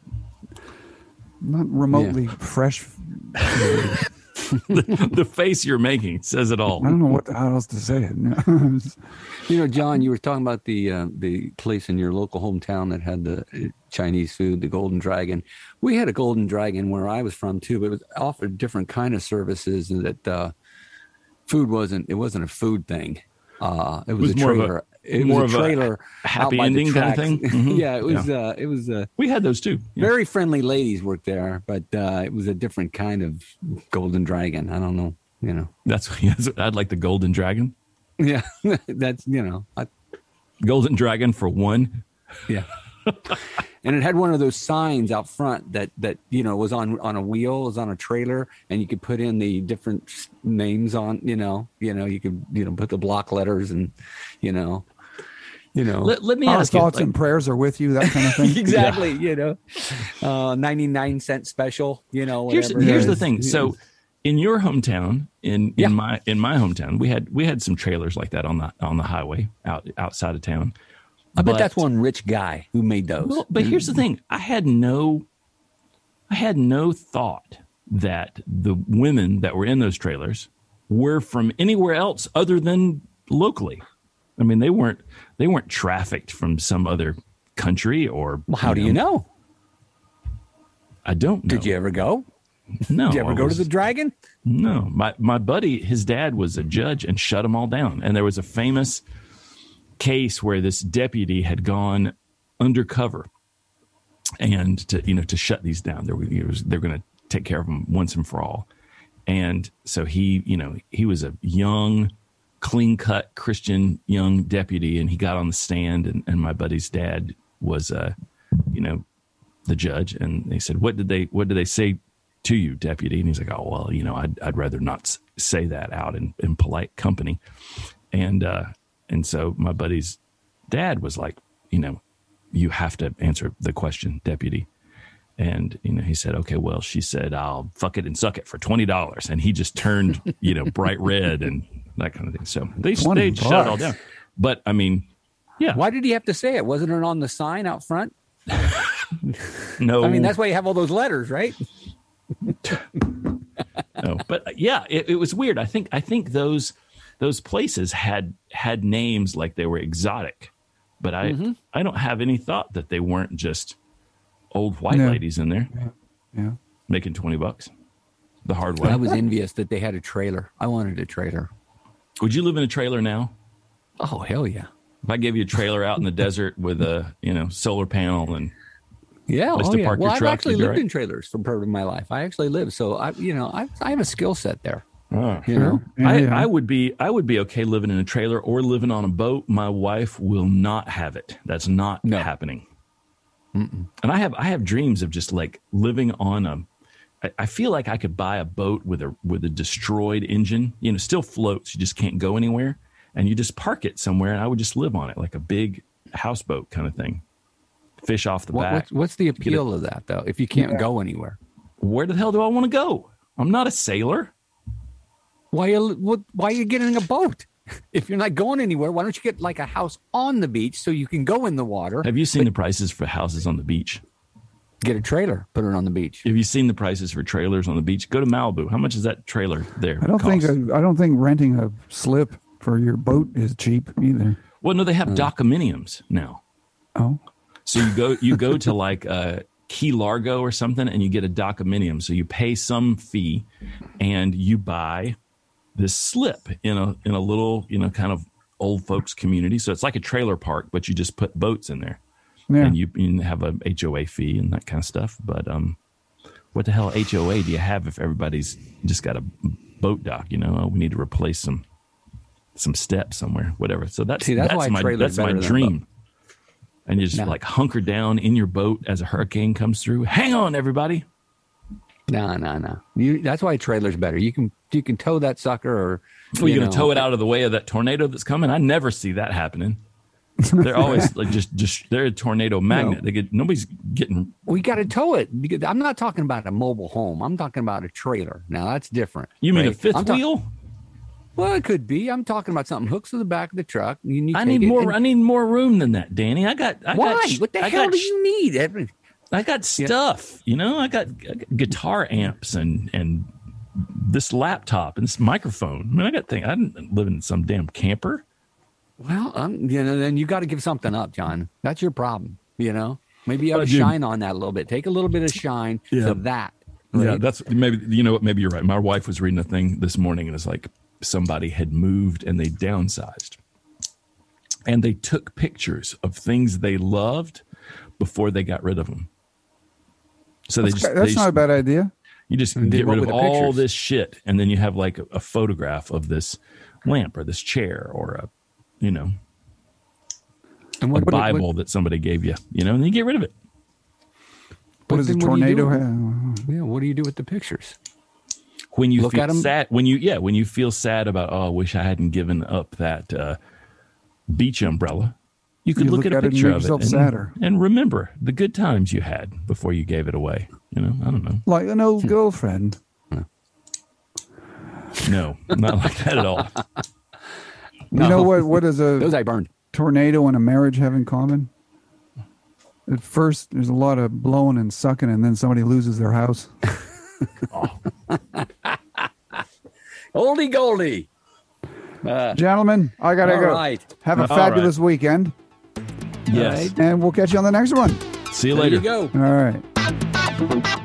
not remotely fresh. I the face you're making says it all. I don't know what how else to say it. You know, John, you were talking about the uh, the place in your local hometown that had the uh, Chinese food, the Golden Dragon. We had a Golden Dragon where I was from too, but it was offered different kind of services, and that uh, food wasn't it wasn't a food thing. Uh, it was, was a more of a- trailer. It more was a of a trailer. happy out by the ending kind of thing? Mhm. yeah, it was. Uh, it was. Uh, We had those too. Yeah. very friendly ladies worked there, but uh, it was a different kind of Golden Dragon. I don't know. You know. That's I'd like the Golden Dragon. Yeah, that's you know. I, Golden Dragon for one. Yeah. and it had one of those signs out front that that you know was on on a wheel, was on a trailer, and you could put in the different names on. You know, you know, you could you know put the block letters and you know, you know. Let, let me Our ask you. thoughts like, and prayers are with you. That kind of thing. exactly, you know, uh, ninety nine cent special. You know, here's whatever. here's the thing. So in your hometown, in Yeah. in my in my hometown, we had we had some trailers like that on the on the highway out outside of town. I bet that's one rich guy who made those. Well, but here's the thing: I had no, I had no thought that the women that were in those trailers were from anywhere else other than locally. I mean, they weren't they weren't trafficked from some other country or. well, how do you know? I don't. Know. Did you ever go? No. Did you ever I go to the Dragon? No, my my buddy, his dad was a judge and shut them all down. And there was a famous case where this deputy had gone undercover and to you know to shut these down. Was, was they're going to take care of them once and for all. And so he, you know, he was a young, clean cut Christian young deputy, and he got on the stand, and, and my buddy's dad was, uh, you know, the judge, and they said, "What did they What did they say to you, deputy?" And he's like, "Oh well, you know, I'd I'd rather not say that out in, in polite company." And uh, and so my buddy's dad was like, "You know, you have to answer the question, deputy." And you know, he said, "Okay, well," she said, "I'll fuck it and suck it for twenty dollars," and he just turned, you know, bright red and that kind of thing. So they 20 they shut it all down. But I mean, yeah, Why did he have to say it? Wasn't it on the sign out front? no, I mean, that's why you have all those letters, right? no. But uh, yeah, it, it was weird. I think I think those those places had had names like they were exotic, but I Mm-hmm. I don't have any thought that they weren't just old white No. ladies in there Yeah. making twenty bucks the hard way. I was envious that they had a trailer. I wanted a trailer. Would you live in a trailer now? Oh hell yeah! If I gave you a trailer out in the desert with a you know solar panel and Yeah, Place oh, to yeah. park Well, your I've truck, actually lived right. in trailers for part of my life. I actually live, so I, you know, I, I have a skill set there. Oh. You know, Yeah, I, yeah. I would be I would be okay living in a trailer or living on a boat. My wife will not have it. That's not No. happening. And I have I have dreams of just like living on a. I- I feel like I could buy a boat with a with a destroyed engine. You know, still floats. You just can't go anywhere, and you just park it somewhere, and I would just live on it like a big houseboat kind of thing. Fish off the what, back. what's, what's the appeal of that though? If you can't go anywhere, Where the hell do I want to go? I'm not a sailor. why you what, why are you getting a boat? If you're not going anywhere, why don't you get like a house on the beach so you can go in the water? Have you seen the prices for houses on the beach? Get a trailer, put it on the beach. Have you seen the prices for trailers on the beach? Go to Malibu. How much is that trailer there? I don't think cost? I don't think renting a slip for your boat is cheap either. well, no, they have documiniums now. Oh, So you go you go to like uh, Key Largo or something, and you get a documinium. So you pay some fee, and you buy this slip in a in a little you know kind of old folks community. So it's like a trailer park, but you just put boats in there, yeah. and you, you have a HOA fee and that kind of stuff. But um, what the hell HOA do you have if everybody's just got a boat dock? You know, oh, we need to replace some some steps somewhere, whatever. So that's See, that's why my that's my better than a dream. And you just No. like hunker down in your boat as a hurricane comes through. Hang on, everybody. No, no, no. You, that's why a trailer's better. You can you can tow that sucker, or Well, you're you gonna tow it out of the way of that tornado that's coming. I never see that happening. They're always like just just they're a tornado magnet. They get nobody's getting We got to tow it. because I'm not talking about a mobile home. I'm talking about a trailer. Now that's different. You mean a fifth I'm wheel? Well, it could be. I'm talking about something hooks to the back of the truck. You need I need more. and- I need more room than that, Danny. I got. I Why? Got, what the I hell got do you need? Every, I got stuff. You know, I got, I got guitar amps and and this laptop and this microphone. I mean, I got things. I didn't live in some damn camper. Well, um, you know, then you got to give something up, John. That's your problem. You know, maybe you have I to shine on that a little bit. Take a little bit of shine Yeah. to that. Yeah, that's maybe you know what. Maybe you're right. My wife was reading a thing this morning, and it's like somebody had moved and they downsized, and they took pictures of things they loved before they got rid of them. So they that's, just that's they not a bad idea. You just did get what rid of all pictures? this shit, and then you have like a, a photograph of this lamp or this chair or a, you know, and a what, what- Bible that somebody gave you, you know, and you get rid of it. What does a then do tornado do? have? yeah, what do you do with the pictures? When you Look feel at 'em. sad, when you yeah, when you feel sad about oh, I wish I hadn't given up that uh, beach umbrella, you could You look, look at a at it and picture of it yourself and, sadder. and remember the good times you had before you gave it away. You know, I don't know. Like an old Hmm. girlfriend. No, not like that at all. You know what? What does Those a I burned. tornado and a marriage have in common? At first, there's a lot of blowing and sucking, and then somebody loses their house. Oldie Goldie. Uh, Gentlemen, I gotta All go. right. Have a All fabulous weekend, Yes. and we'll catch you on the next one. See you there later. you go. All right.